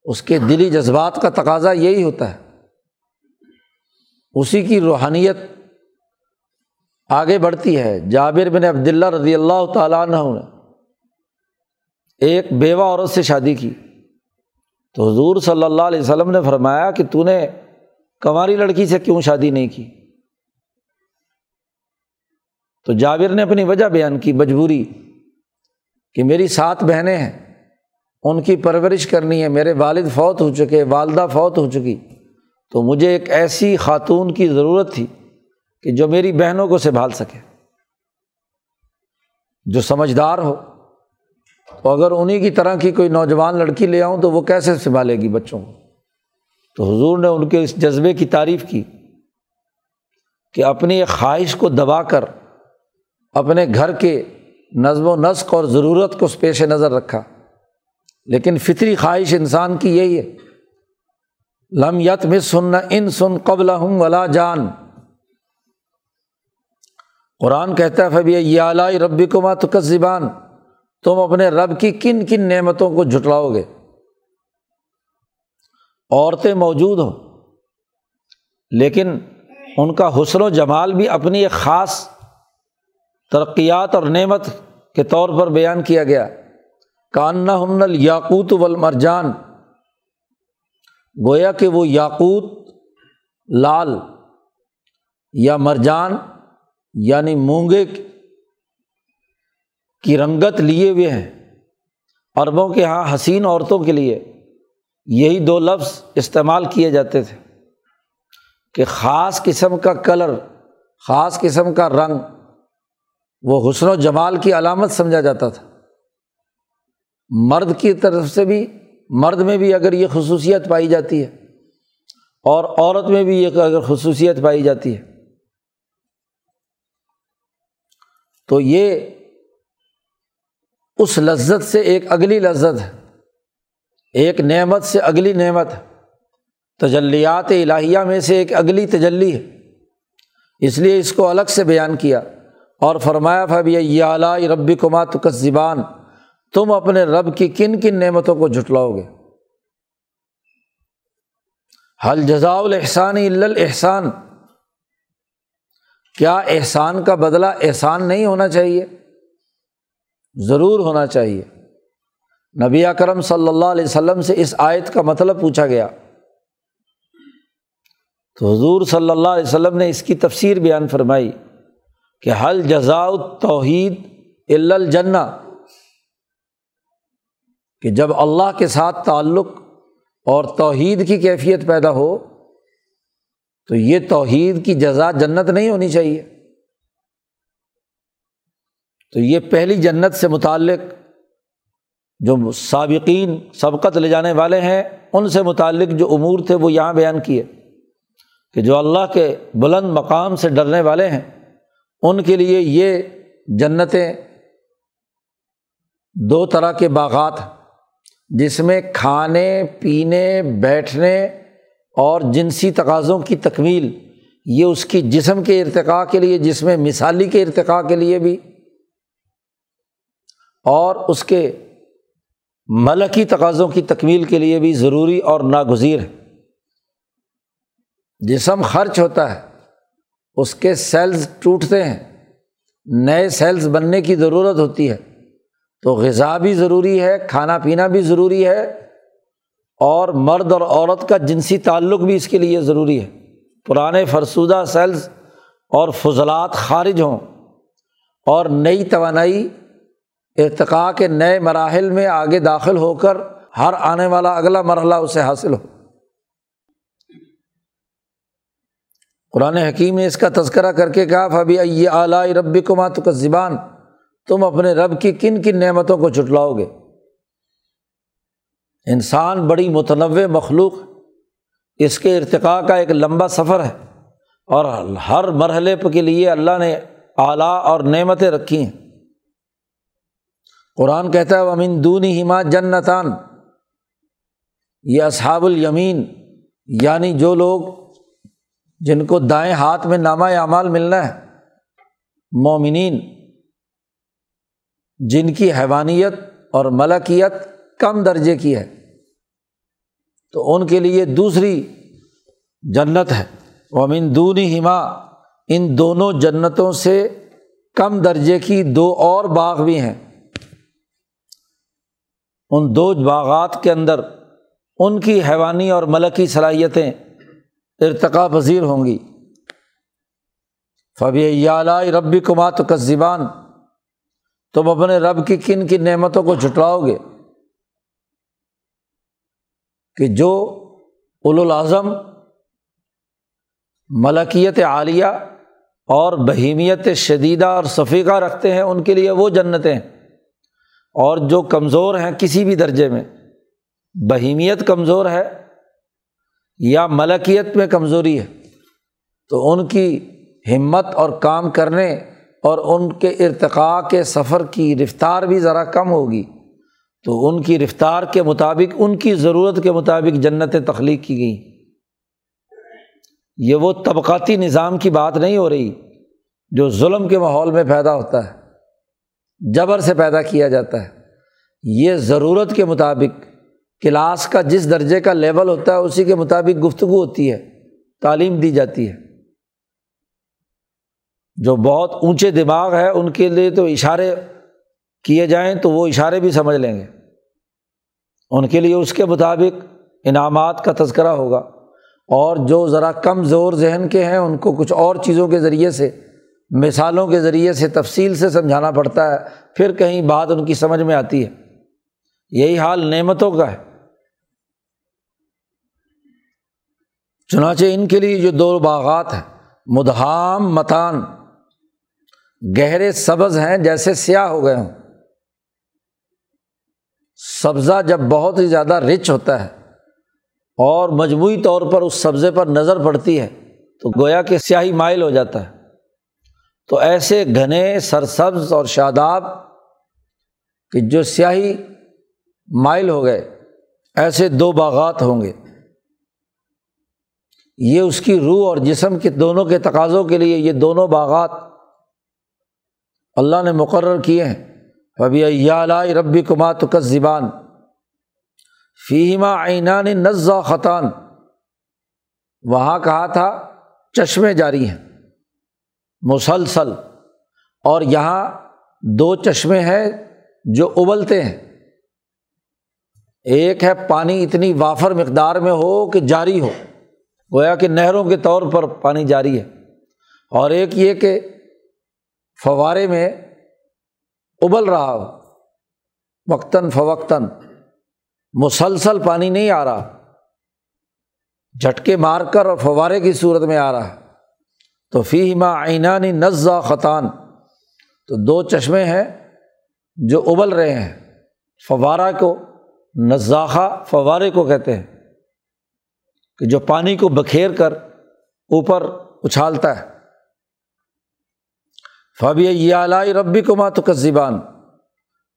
اس کے دلی جذبات کا تقاضا یہی ہوتا ہے۔ اسی کی روحانیت آگے بڑھتی ہے۔ جابر بن عبداللہ رضی اللہ تعالیٰ عنہ نے ایک بیوہ عورت سے شادی کی۔ تو حضور صلی اللہ علیہ وسلم نے فرمایا کہ تو نے کنواری لڑکی سے کیوں شادی نہیں کی؟ تو جابر نے اپنی وجہ بیان کی مجبوری کہ میری سات بہنیں ہیں، ان کی پرورش کرنی ہے، میرے والد فوت ہو چکے، والدہ فوت ہو چکی۔ تو مجھے ایک ایسی خاتون کی ضرورت تھی کہ جو میری بہنوں کو سنبھال سکے۔ جو سمجھدار ہو۔ تو اگر انہیں کی طرح کی کوئی نوجوان لڑکی لے آؤں تو وہ کیسے سنبھالے گی بچوں کو؟ تو حضور نے ان کے اس جذبے کی تعریف کی کہ اپنی خواہش کو دبا کر اپنے گھر کے نظم و نسق اور ضرورت کو پیش نظر رکھا۔ لیکن فطری خواہش انسان کی یہی ہے۔ لم یت میں سن ان سن قبل ہوں ولا جان۔ قرآن کہتا ہے فبی یہ اعلی ربی کو مات زبان تم اپنے رب کی کن کن نعمتوں کو جھٹلاؤ گے؟ عورتیں موجود ہوں، لیکن ان کا حسن و جمال بھی اپنی ایک خاص ترقیات اور نعمت کے طور پر بیان کیا گیا۔ کاننا ہم یاقوت والمرجان، گویا کہ وہ یاقوت، لال یا مرجان یعنی مونگے کی رنگت لیے ہوئے ہیں عربوں کے یہاں حسین عورتوں کے لیے یہی دو لفظ استعمال کیے جاتے تھے کہ خاص قسم کا کلر، خاص قسم کا رنگ، وہ حسن و جمال کی علامت سمجھا جاتا تھا۔ مرد کی طرف سے بھی، مرد میں بھی اگر یہ خصوصیت پائی جاتی ہے اور عورت میں بھی یہ اگر خصوصیت پائی جاتی ہے تو یہ اس لذت سے ایک اگلی لذت ہے۔ ایک نعمت سے اگلی نعمت۔ تجلیات الہیہ میں سے ایک اگلی تجلی ہے۔ اس لیے اس کو الگ سے بیان کیا اور فرمایا فب یہ اعلیٰ ربی کمات زبان تم اپنے رب کی کن کن نعمتوں کو جھٹلاؤ گے؟ حل جزا الحسان الحسان کیا احسان کا بدلہ احسان نہیں ہونا چاہیے؟ ضرور ہونا چاہیے۔ نبی اکرم صلی اللہ علیہ وسلم سے اس آیت کا مطلب پوچھا گیا۔ تو حضور صلی اللہ علیہ وسلم نے اس کی تفسیر بیان فرمائی کہ حل جزا توحید الجنا کہ جب اللہ کے ساتھ تعلق اور توحید کی کیفیت پیدا ہو تو یہ توحید کی جزا جنت نہیں ہونی چاہیے۔ تو یہ پہلی جنت سے متعلق جو سابقین سبقت لے جانے والے ہیں، ان سے متعلق جو امور تھے، وہ یہاں بیان کیے کہ جو اللہ کے بلند مقام سے ڈرنے والے ہیں، ان کے لیے یہ جنتیں دو طرح کے باغات جس میں کھانے، پینے، بیٹھنے اور جنسی تقاضوں کی تکمیل، یہ اس کی جسم کے ارتقاء کے لیے، جس میں مثالی کے ارتقاء کے لیے بھی اور اس کے ملکی تقاضوں کی تکمیل کے لیے بھی ضروری اور ناگزیر ہے۔ جسم خرچ ہوتا ہے، اس کے سیلز ٹوٹتے ہیں، نئے سیلز بننے کی ضرورت ہوتی ہے۔ تو غذا بھی ضروری ہے، کھانا پینا بھی ضروری ہے اور مرد اور عورت کا جنسی تعلق بھی اس کے لیے ضروری ہے۔ پرانے فرسودہ سیلز اور فضلات خارج ہوں اور نئی توانائی ارتقاء کے نئے مراحل میں آگے داخل ہو کر ہر آنے والا اگلا مرحلہ اسے حاصل ہو۔ قرآن حکیم نے اس کا تذکرہ کر کے کہا، فبی اعلیٰ رب کو مات کا زبان تم اپنے رب کی کن کن نعمتوں کو چھٹلاؤ گے۔ انسان بڑی متنوع مخلوق، اس کے ارتقاء کا ایک لمبا سفر ہے اور ہر مرحلے کے لیے اللہ نے اعلیٰ اور نعمتیں رکھی ہیں۔ قرآن کہتا ہے امین دونی ہما جنتان۔ یہ اصحاب الیمین یعنی جو لوگ جن کو دائیں ہاتھ میں نامہ اعمال ملنا ہے، مومنین، جن کی حیوانیت اور ملکیت کم درجے کی ہے، تو ان کے لیے دوسری جنت ہے۔ ومن دونی ہما ان دونوں جنتوں سے کم درجے کی دو اور باغ بھی ہیں۔ ان دو باغات کے اندر ان کی حیوانی اور ملکی صلاحیتیں ارتقا پذیر ہوں گی۔ فبی ربی کمات کا زبان تم اپنے رب کی کن کی نعمتوں کو جھٹلاؤ گے کہ جو الاظم ملکیت عالیہ اور بہیمیت شدیدہ اور صفیقہ رکھتے ہیں، ان کے لیے وہ جنتیں اور جو کمزور ہیں کسی بھی درجے میں، بہیمیت کمزور ہے یا ملکیت میں کمزوری ہے، تو ان کی ہمت اور کام کرنے اور ان کے ارتقاء کے سفر کی رفتار بھی ذرا کم ہوگی۔ تو ان کی رفتار کے مطابق، ان کی ضرورت کے مطابق جنتیں تخلیق کی گئیں۔ یہ وہ طبقاتی نظام کی بات نہیں ہو رہی جو ظلم کے ماحول میں پیدا ہوتا ہے۔ جبر سے پیدا کیا جاتا ہے۔ یہ ضرورت کے مطابق کلاس کا جس درجے کا لیول ہوتا ہے، اسی کے مطابق گفتگو ہوتی ہے، تعلیم دی جاتی ہے۔ جو بہت اونچے دماغ ہے ان کے لیے تو اشارے کیے جائیں تو وہ اشارے بھی سمجھ لیں گے۔ ان کے لیے اس کے مطابق انعامات کا تذکرہ ہوگا۔ اور جو ذرا کم زور ذہن کے ہیں، ان کو کچھ اور چیزوں کے ذریعے سے مثالوں کے ذریعے سے تفصیل سے سمجھانا پڑتا ہے، پھر کہیں بات ان کی سمجھ میں آتی ہے۔ یہی حال نعمتوں کا ہے۔ چنانچہ ان کے لیے جو دو باغات ہیں، مدہام متان، گہرے سبز ہیں جیسے سیاہ ہو گئے ہوں۔ سبزہ جب بہت ہی زیادہ رچ ہوتا ہے اور مجموعی طور پر اس سبزے پر نظر پڑتی ہے، تو گویا کہ سیاہی مائل ہو جاتا ہے۔ تو ایسے گھنے سرسبز اور شاداب کہ جو سیاہی مائل ہو گئے، ایسے دو باغات ہوں گے۔ یہ اس کی روح اور جسم کے دونوں کے تقاضوں کے لیے یہ دونوں باغات اللہ نے مقرر کیے ہیں۔ ابھی ربی کمات کا زبان فیما عینان نزا خطان وہاں کہا تھا، چشمے جاری ہیں۔ مسلسل۔ اور یہاں دو چشمے ہیں جو ابلتے ہیں۔ ایک ہے پانی اتنی وافر مقدار میں ہو کہ جاری ہو۔ گویا کہ نہروں کے طور پر پانی جاری ہے۔ اور ایک یہ کہ فوارے میں ابل رہا ہو۔ وقتاً فوقتاً مسلسل پانی نہیں آ رہا۔ جھٹکے مار کر اور فوارے کی صورت میں آ رہا ہے۔ تو فی ماں آئینانی نزا خطان، تو دو چشمے ہیں جو ابل رہے ہیں، فوارہ کو نزاخہ، فوارے کو کہتے ہیں، کہ جو پانی کو بکھیر کر اوپر اچھالتا ہے۔ فبی یہ اعلی ربی کو مات کا زبان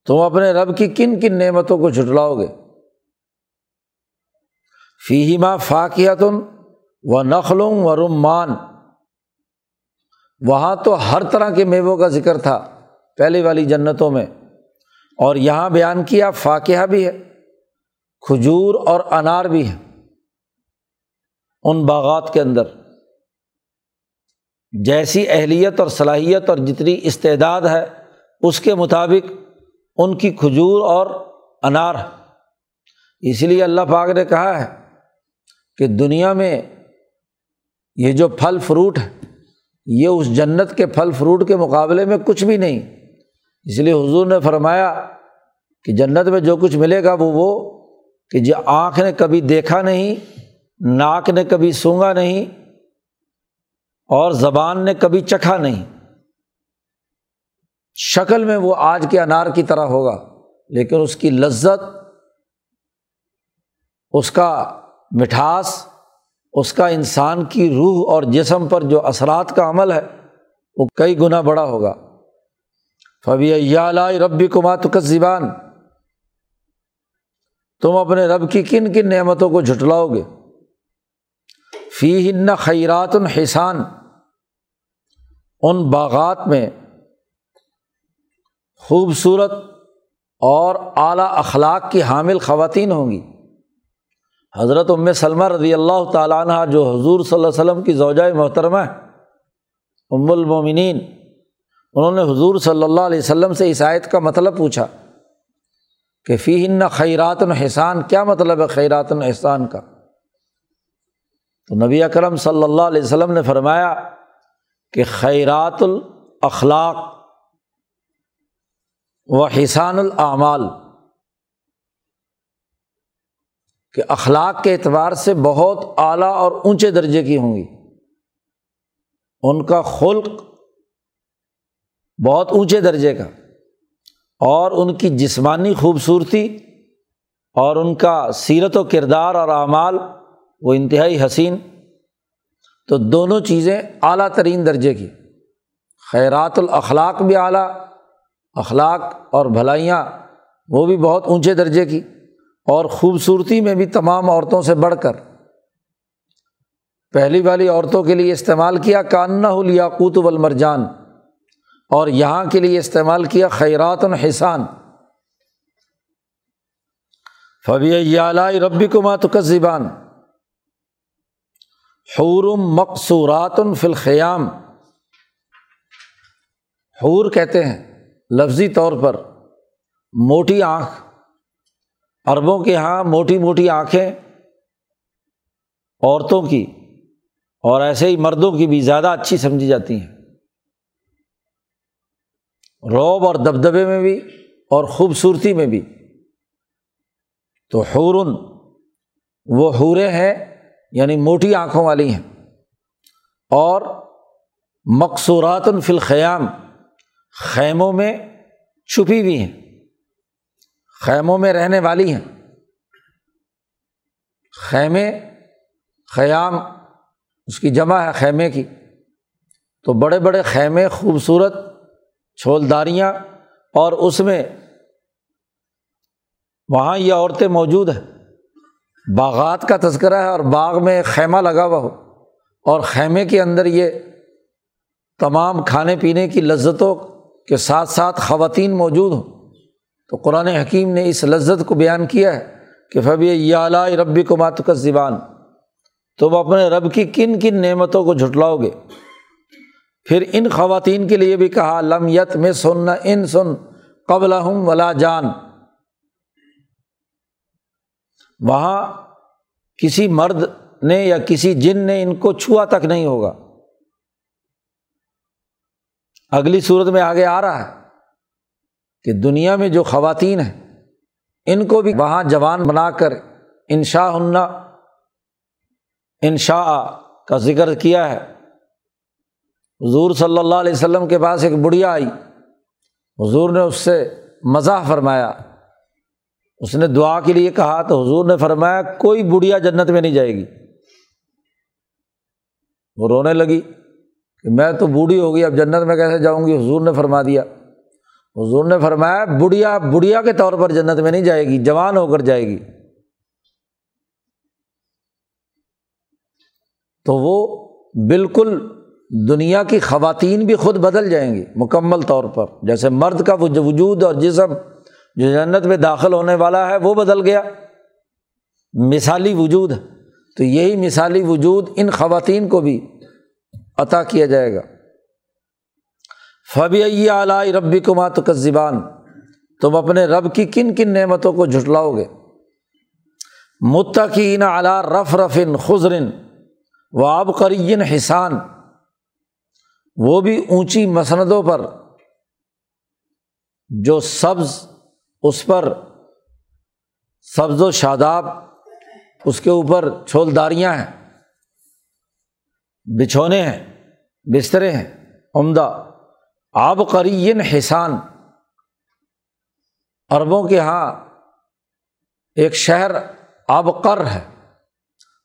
تم اپنے رب کی کن کن نعمتوں کو جھٹلاؤ گے؟ فی ماں فاقیتن و نخلوں و رمان وہاں تو ہر طرح کے میووں کا ذکر تھا پہلے والی جنتوں میں۔ اور یہاں بیان کیا فاقیہ بھی ہے، کھجور اور انار بھی ہیں۔ ان باغات کے اندر جیسی اہلیت اور صلاحیت اور جتنی استعداد ہے، اس کے مطابق ان کی کھجور اور انار اس لیے اللہ پاک نے کہا ہے کہ دنیا میں یہ جو پھل فروٹ ہے یہ اس جنت کے پھل فروٹ کے مقابلے میں کچھ بھی نہیں۔ اس لیے حضور نے فرمایا کہ جنت میں جو کچھ ملے گا وہ وہ کہ جو آنکھ نے کبھی دیکھا نہیں، ناک نے کبھی سونگا نہیں، اور زبان نے کبھی چکھا نہیں۔ شکل میں وہ آج کے انار کی طرح ہوگا، لیکن اس کی لذت، اس کا مٹھاس اس کا انسان کی روح اور جسم پر جو اثرات کا عمل ہے، وہ کئی گنا بڑا ہوگا۔ فبی ربی کمات زبان تم اپنے رب کی کن کن نعمتوں کو جھٹلاؤ گے؟ فی ہن خیرات الحسان ان باغات میں خوبصورت اور اعلیٰ اخلاق کی حامل خواتین ہوں گی۔ حضرت ام سلمہ رضی اللہ تعالیٰ عنہ جو حضور صلی اللہ علیہ وسلم کی زوجۂ محترمہ ام المومنین، انہوں نے حضور صلی اللہ علیہ وسلم سے عیسائیت کا مطلب پوچھا کہ فی ہن خیرات الحسان، کیا مطلب ہے خیرات الحسان کا؟ تو نبی اکرم صلی اللہ علیہ وسلم نے فرمایا کہ خیرات الاخلاق و حسان الاعمال۔ کہ اخلاق کے اعتبار سے بہت اعلیٰ اور اونچے درجے کی ہوں گی۔ ان کا خلق بہت اونچے درجے کا۔ اور ان کی جسمانی خوبصورتی اور ان کا سیرت و کردار اور اعمال وہ انتہائی حسین۔ تو دونوں چیزیں اعلیٰ ترین درجے کی۔ خیرات الاخلاق بھی اعلیٰ، اخلاق اور بھلائیاں وہ بھی بہت اونچے درجے کی۔ اور خوبصورتی میں بھی تمام عورتوں سے بڑھ کر۔ پہلی والی عورتوں کے لیے استعمال کیا کاننا الیاقوت والمرجان، اور یہاں کے لیے استعمال کیا خیرات الحسان۔ فبی ربی کو ماتک زبان حورم مقصورات الخیام حور کہتے ہیں، لفظی طور پر موٹی آنکھ۔ عربوں کے یہاں موٹی موٹی آنکھیں عورتوں کی اور ایسے ہی مردوں کی بھی زیادہ اچھی سمجھی جاتی ہیں۔ روب اور دبدبے میں بھی اور خوبصورتی میں بھی۔ تو حورن، وہ حورے ہیں یعنی موٹی آنکھوں والی ہیں۔ اور مقصورات فی الخیام، خیموں میں چھپی ہوئی ہیں۔ خیموں میں رہنے والی ہیں۔ خیمے، خیام، اس کی جمع ہے خیمے کی۔ تو بڑے بڑے خیمے، خوبصورت چھولداریاں اور اس میں وہاں یہ عورتیں موجود ہیں۔ باغات کا تذکرہ ہے اور باغ میں خیمہ لگا ہوا ہو۔ اور خیمے کے اندر یہ تمام کھانے پینے کی لذتوں کے ساتھ ساتھ خواتین موجود ہوں۔ تو قرآن حکیم نے اس لذت کو بیان کیا ہے کہ فبی یہ ربی کو ماتکس زبان تم اپنے رب کی کن کن نعمتوں کو جھٹلاؤ گے۔ پھر ان خواتین کے لیے بھی کہا، لم یت میں سن ان سن قبل ہوں ولا جان۔ وہاں کسی مرد نے یا کسی جن نے ان کو چھوا تک نہیں ہوگا۔ اگلی صورت میں آگے آ رہا ہے۔ کہ دنیا میں جو خواتین ہیں، ان کو بھی وہاں جوان بنا کر انشا ہننا انشا کا ذکر کیا ہے۔ حضور صلی اللہ علیہ وسلم کے پاس ایک بڑھیا آئی۔ حضور نے اس سے مزاح فرمایا۔ اس نے دعا کے لیے کہا تو حضور نے فرمایا، کوئی بڑھیا جنت میں نہیں جائے گی۔ وہ رونے لگی کہ میں تو بوڑھی ہو گئی، اب جنت میں کیسے جاؤں گی؟ حضور نے فرما دیا۔ حضور نے فرمایا، بڑھیا بڑھیا کے طور پر جنت میں نہیں جائے گی، جوان ہو کر جائے گی۔ تو وہ بالکل دنیا کی خواتین بھی خود بدل جائیں گی، مکمل طور پر۔ جیسے مرد کا وجود اور جسم جو جنت میں داخل ہونے والا ہے، وہ بدل گیا۔ مثالی وجود ہے تو یہی مثالی وجود ان خواتین کو بھی عطا کیا جائے گا۔ فبی اعلی ربی کو مات زبان تم اپنے رب کی کن کن نعمتوں کو جھٹلاؤ گے؟ متقین اعلیٰ رف رفن خزرن و آب قرین حسان وہ بھی اونچی مسندوں پر جو سبز اس پر سبز و شاداب اس کے اوپر چھولداریاں ہیں، بچھونے ہیں، بسترے ہیں، عمدہ آب قرین حسان۔ عربوں کے یہاں ایک شہر آبقر ہے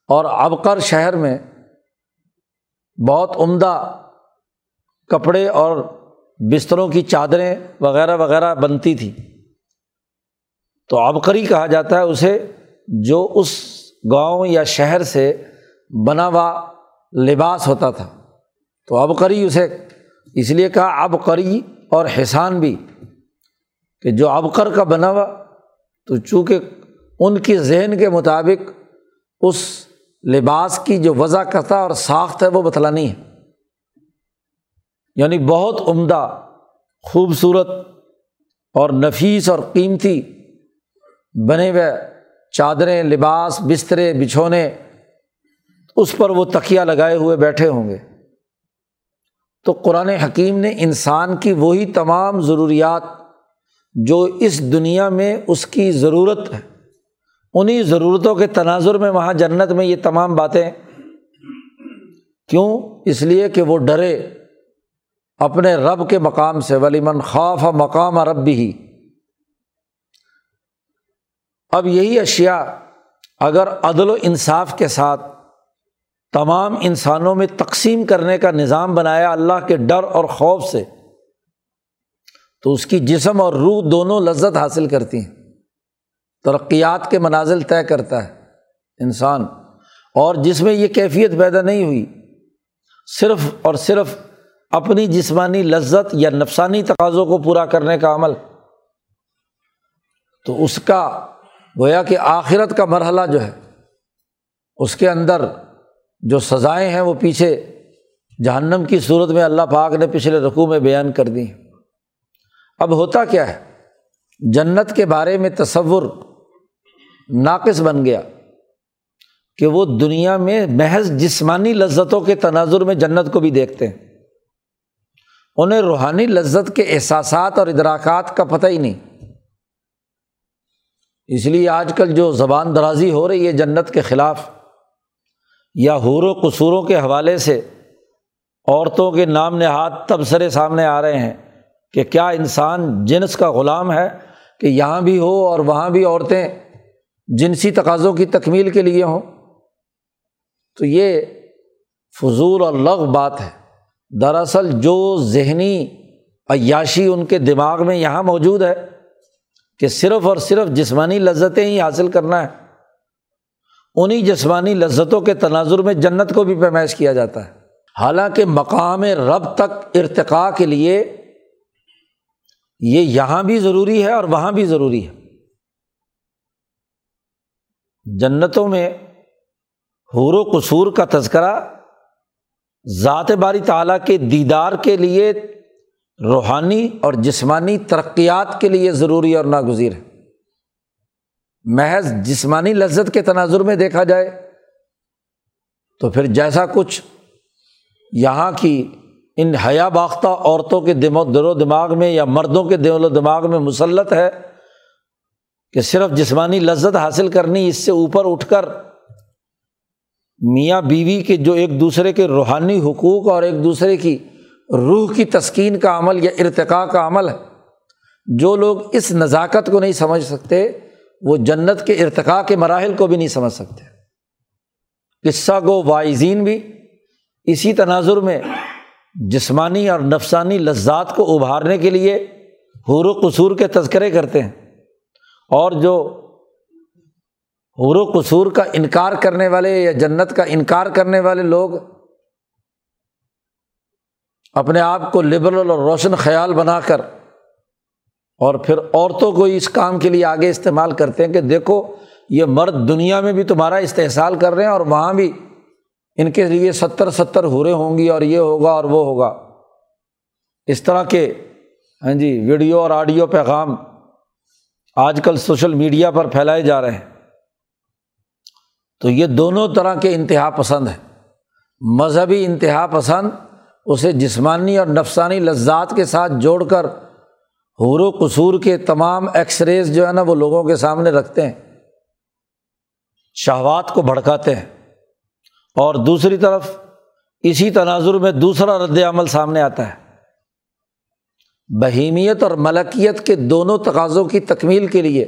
اور آبقر شہر میں بہت عمدہ کپڑے اور بستروں کی چادریں وغیرہ وغیرہ بنتی تھی۔ تو آبقری کہا جاتا ہے اسے جو اس گاؤں یا شہر سے بنا ہوا لباس ہوتا تھا۔ تو آبقری اسے اس لیے کہا آبقری اور حسان بھی کہ جو ابکر کا بنا ہوا، تو چونکہ ان کی ذہن کے مطابق اس لباس کی جو وضع کرتا اور ساخت ہے، وہ بتلانی ہے۔ یعنی بہت عمدہ، خوبصورت اور نفیس اور قیمتی بنے ہوئے چادریں، لباس، بسترے، بچھونے، اس پر وہ تکیا لگائے ہوئے بیٹھے ہوں گے۔ تو قرآن حکیم نے انسان کی وہی تمام ضروریات جو اس دنیا میں اس کی ضرورت ہے انہیں ضرورتوں کے تناظر میں وہاں جنت میں یہ تمام باتیں۔ کیوں؟ اس لیے کہ وہ ڈرے اپنے رب کے مقام سے ولیمن خوف مقام رب بھی اب یہی اشیا اگر عدل و انصاف کے ساتھ تمام انسانوں میں تقسیم کرنے کا نظام بنایا اللہ کے ڈر اور خوف سے، تو اس کی جسم اور روح دونوں لذت حاصل کرتی ہیں۔ ترقیات کے منازل طے کرتا ہے انسان۔ اور جس میں یہ کیفیت پیدا نہیں ہوئی، صرف اور صرف اپنی جسمانی لذت یا نفسانی تقاضوں کو پورا کرنے کا عمل۔ تو اس کا گویا کہ آخرت کا مرحلہ جو ہے، اس کے اندر جو سزائیں ہیں وہ پیچھے جہنم کی صورت میں اللہ پاک نے پچھلے رقوع میں بیان کر دی اب ہوتا کیا ہے؟ جنت کے بارے میں تصور ناقص بن گیا کہ وہ دنیا میں محض جسمانی لذتوں کے تناظر میں جنت کو بھی دیکھتے ہیں۔ انہیں روحانی لذت کے احساسات اور ادراکات کا پتہ ہی نہیں۔ اس لیے آج کل جو زبان درازی ہو رہی ہے جنت کے خلاف یا حور و قصوروں کے حوالے سے عورتوں کے نام نہاد تبصرے سامنے آ رہے ہیں کہ کیا انسان جنس کا غلام ہے کہ یہاں بھی ہو اور وہاں بھی عورتیں جنسی تقاضوں کی تکمیل کے لیے ہوں؟ تو یہ فضول اور لغ بات ہے۔ دراصل جو ذہنی عیاشی ان کے دماغ میں یہاں موجود ہے کہ صرف اور صرف جسمانی لذتیں ہی حاصل کرنا ہے۔ انہیں جسمانی لذتوں کے تناظر میں جنت کو بھی پیمائش کیا جاتا ہے۔ حالانکہ مقام رب تک ارتقاء کے لیے یہ یہاں بھی ضروری ہے اور وہاں بھی ضروری ہے۔ جنتوں میں حور و قصور کا تذکرہ ذات باری تعالیٰ کے دیدار کے لیے روحانی اور جسمانی ترقیات کے لیے ضروری اور ناگزیر ہے۔ محض جسمانی لذت کے تناظر میں دیکھا جائے تو پھر جیسا کچھ یہاں کی ان حیا باختہ عورتوں کے دل و دماغ میں یا مردوں کے دل و دماغ میں مسلط ہے کہ صرف جسمانی لذت حاصل کرنی اس سے اوپر اٹھ کر میاں بیوی کے جو ایک دوسرے کے روحانی حقوق اور ایک دوسرے کی روح کی تسکین کا عمل یا ارتقاء کا عمل ہے، جو لوگ اس نزاکت کو نہیں سمجھ سکتے وہ جنت کے ارتقاء کے مراحل کو بھی نہیں سمجھ سکتے۔ قصہ گو وائزین بھی اسی تناظر میں جسمانی اور نفسانی لذات کو ابھارنے کے لیے حور و قصور کے تذکرے کرتے ہیں اور جو حور و قصور کا انکار کرنے والے یا جنت کا انکار کرنے والے لوگ اپنے آپ کو لبرل اور روشن خیال بنا کر اور پھر عورتوں کو اس کام کے لیے آگے استعمال کرتے ہیں کہ دیکھو، یہ مرد دنیا میں بھی تمہارا استحصال کر رہے ہیں اور وہاں بھی ان کے لیے ستر ستر ہورے ہوں گی اور یہ ہوگا اور وہ ہوگا۔ اس طرح کے ہاں جی ویڈیو اور آڈیو پیغام آج کل سوشل میڈیا پر پھیلائے جا رہے ہیں۔ تو یہ دونوں طرح کے انتہا پسند ہیں۔ مذہبی انتہا پسند اسے جسمانی اور نفسانی لذات کے ساتھ جوڑ کر حور و قصور کے تمام ایکس ریز جو ہے نا وہ لوگوں کے سامنے رکھتے ہیں، شہوات کو بھڑکاتے ہیں۔ اور دوسری طرف اسی تناظر میں دوسرا رد عمل سامنے آتا ہے۔ بہیمیت اور ملکیت کے دونوں تقاضوں کی تکمیل کے لیے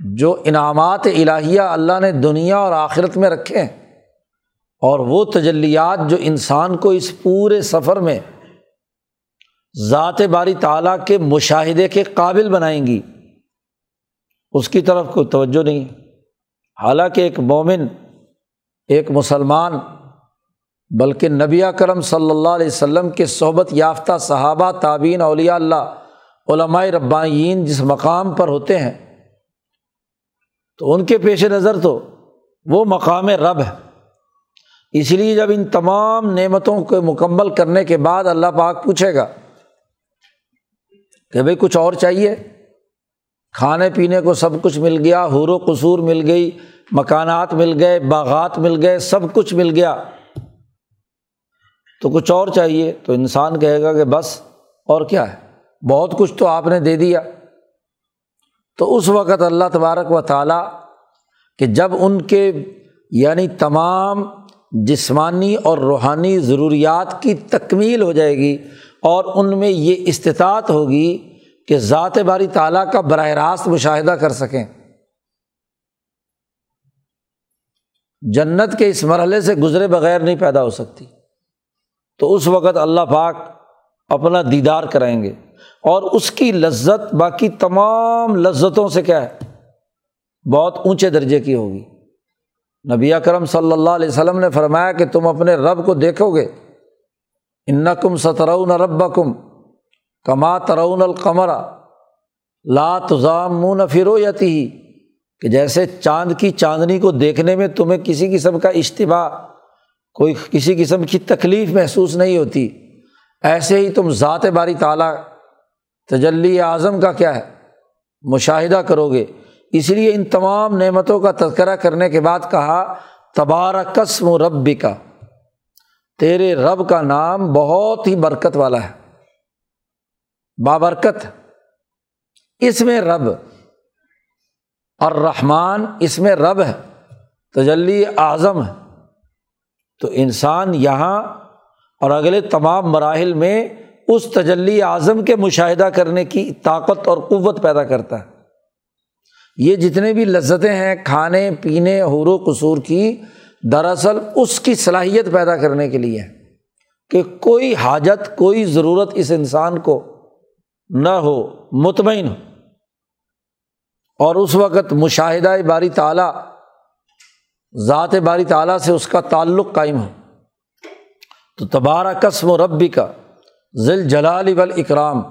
جو انعامات الہیہ اللہ نے دنیا اور آخرت میں رکھے ہیں، اور وہ تجلیات جو انسان کو اس پورے سفر میں ذات باری تعالیٰ کے مشاہدے کے قابل بنائیں گی۔ اس کی طرف کوئی توجہ نہیں حالانکہ ایک مومن، ایک مسلمان، بلکہ نبی کرم صلی اللہ علیہ وسلم کے صحبت یافتہ صحابہ تعبین اولیاء اللہ، علماء ربائین جس مقام پر ہوتے ہیں، تو ان کے پیش نظر تو وہ مقام رب ہے۔ اس لیے جب ان تمام نعمتوں کو مکمل کرنے کے بعد اللہ پاک پوچھے گا کہ بھائی کچھ اور چاہیے۔ کھانے پینے کو سب کچھ مل گیا، حور و قصور مل گئی، مکانات مل گئے، باغات مل گئے، سب کچھ مل گیا۔ تو کچھ اور چاہیے۔ تو انسان کہے گا کہ بس، اور کیا ہے؟ بہت کچھ تو آپ نے دے دیا۔ تو اس وقت اللہ تبارک و تعالیٰ کہ جب ان کے یعنی تمام جسمانی اور روحانی ضروریات کی تکمیل ہو جائے گی اور ان میں یہ استطاعت ہوگی کہ ذات باری تعالیٰ کا براہ راست مشاہدہ کر سکیں۔ جنت کے اس مرحلے سے گزرے بغیر نہیں پیدا ہو سکتی۔ تو اس وقت اللہ پاک اپنا دیدار کرائیں گے۔ اور اس کی لذت باقی تمام لذتوں سے کیا ہے؟ بہت اونچے درجے کی ہوگی۔ نبی اکرم صلی اللہ علیہ وسلم نے فرمایا کہ تم اپنے رب کو دیکھو گے۔ ان کم سترون رب کم کما ترون القمرا تزام منہ فرو یتی ہی کہ جیسے چاند کی چاندنی کو دیکھنے میں تمہیں کسی قسم کا اجتباع کوئی کسی قسم کی تکلیف محسوس نہیں ہوتی۔ ایسے ہی تم ذات باری تعالیٰ، تجلی اعظم کا کیا ہے؟ مشاہدہ کرو گے۔ اس لیے ان تمام نعمتوں کا تذکرہ کرنے کے بعد کہا تبارہ قسم و رب کا تیرے رب کا نام بہت ہی برکت والا ہے۔ بابرکت۔ اس میں رب۔ اور رحمان اس میں رب ہے۔ تجلی اعظم ہے۔ تو انسان یہاں اور اگلے تمام مراحل میں اس تجلی اعظم کے مشاہدہ کرنے کی طاقت اور قوت پیدا کرتا ہے۔ یہ جتنے بھی لذتیں ہیں کھانے، پینے، حور و قصور کی دراصل اس کی صلاحیت پیدا کرنے کے لیے کہ کوئی حاجت، کوئی ضرورت اس انسان کو نہ ہو، مطمئن ہو۔ اور اس وقت مشاہدہ باری تعالیٰ، ذات باری تعالیٰ سے اس کا تعلق قائم ہو۔ تو تبارہ قسم و ربی کا ذیل جلال بل اکرام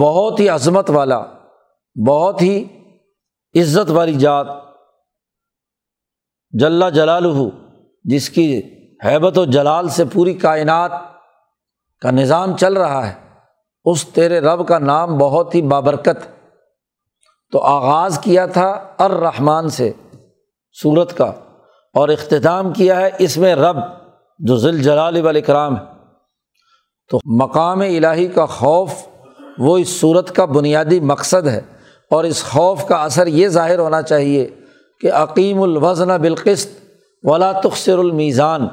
بہت ہی عظمت والا، بہت ہی عزت والی جات جلا جلال جس کی حیبت و جلال سے پوری کائنات کا نظام چل رہا ہے، اس تیرے رب کا نام بہت ہی بابرکت۔ تو آغاز کیا تھا الرحمٰن سے صورت کا، اور اختتام کیا ہے اس میں رب، جو ذیل جلال والاکرام ہے۔ تو مقام الہی کا خوف، وہ اس صورت کا بنیادی مقصد ہے، اور اس خوف کا اثر یہ ظاہر ہونا چاہیے کہ عقیم الوزن بالقست ولا تخصر المیزان،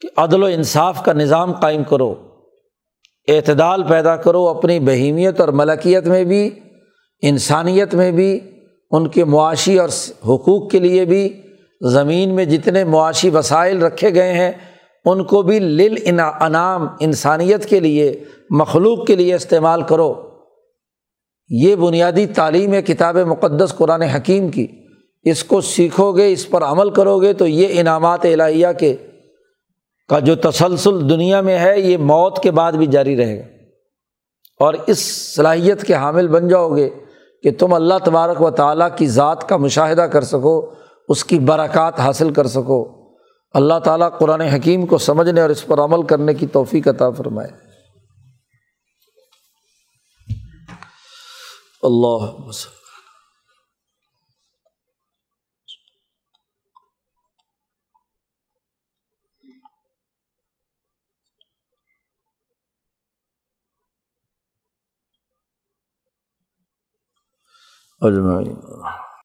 کہ عدل و انصاف کا نظام قائم کرو، اعتدال پیدا کرو اپنی بہیمیت اور ملکیت میں بھی، انسانیت میں بھی، ان کے معاشی اور حقوق کے لیے بھی، زمین میں جتنے معاشی وسائل رکھے گئے ہیں، ان کو بھی لل انعام انسانیت کے لیے، مخلوق کے لیے استعمال کرو۔ یہ بنیادی تعلیم ہے کتاب مقدس قرآن حکیم کی۔ اس کو سیکھو گے، اس پر عمل کرو گے، تو یہ انعامات الہیہ کے کا جو تسلسل دنیا میں ہے، یہ موت کے بعد بھی جاری رہے گا۔ اور اس صلاحیت کے حامل بن جاؤ گے کہ تم اللہ تبارک و تعالیٰ کی ذات کا مشاہدہ کر سکو، اس کی برکات حاصل کر سکو۔ اللہ تعالیٰ قرآن حکیم کو سمجھنے اور اس پر عمل کرنے کی توفیق عطا فرمائے۔ اللہ وسلم اجمعین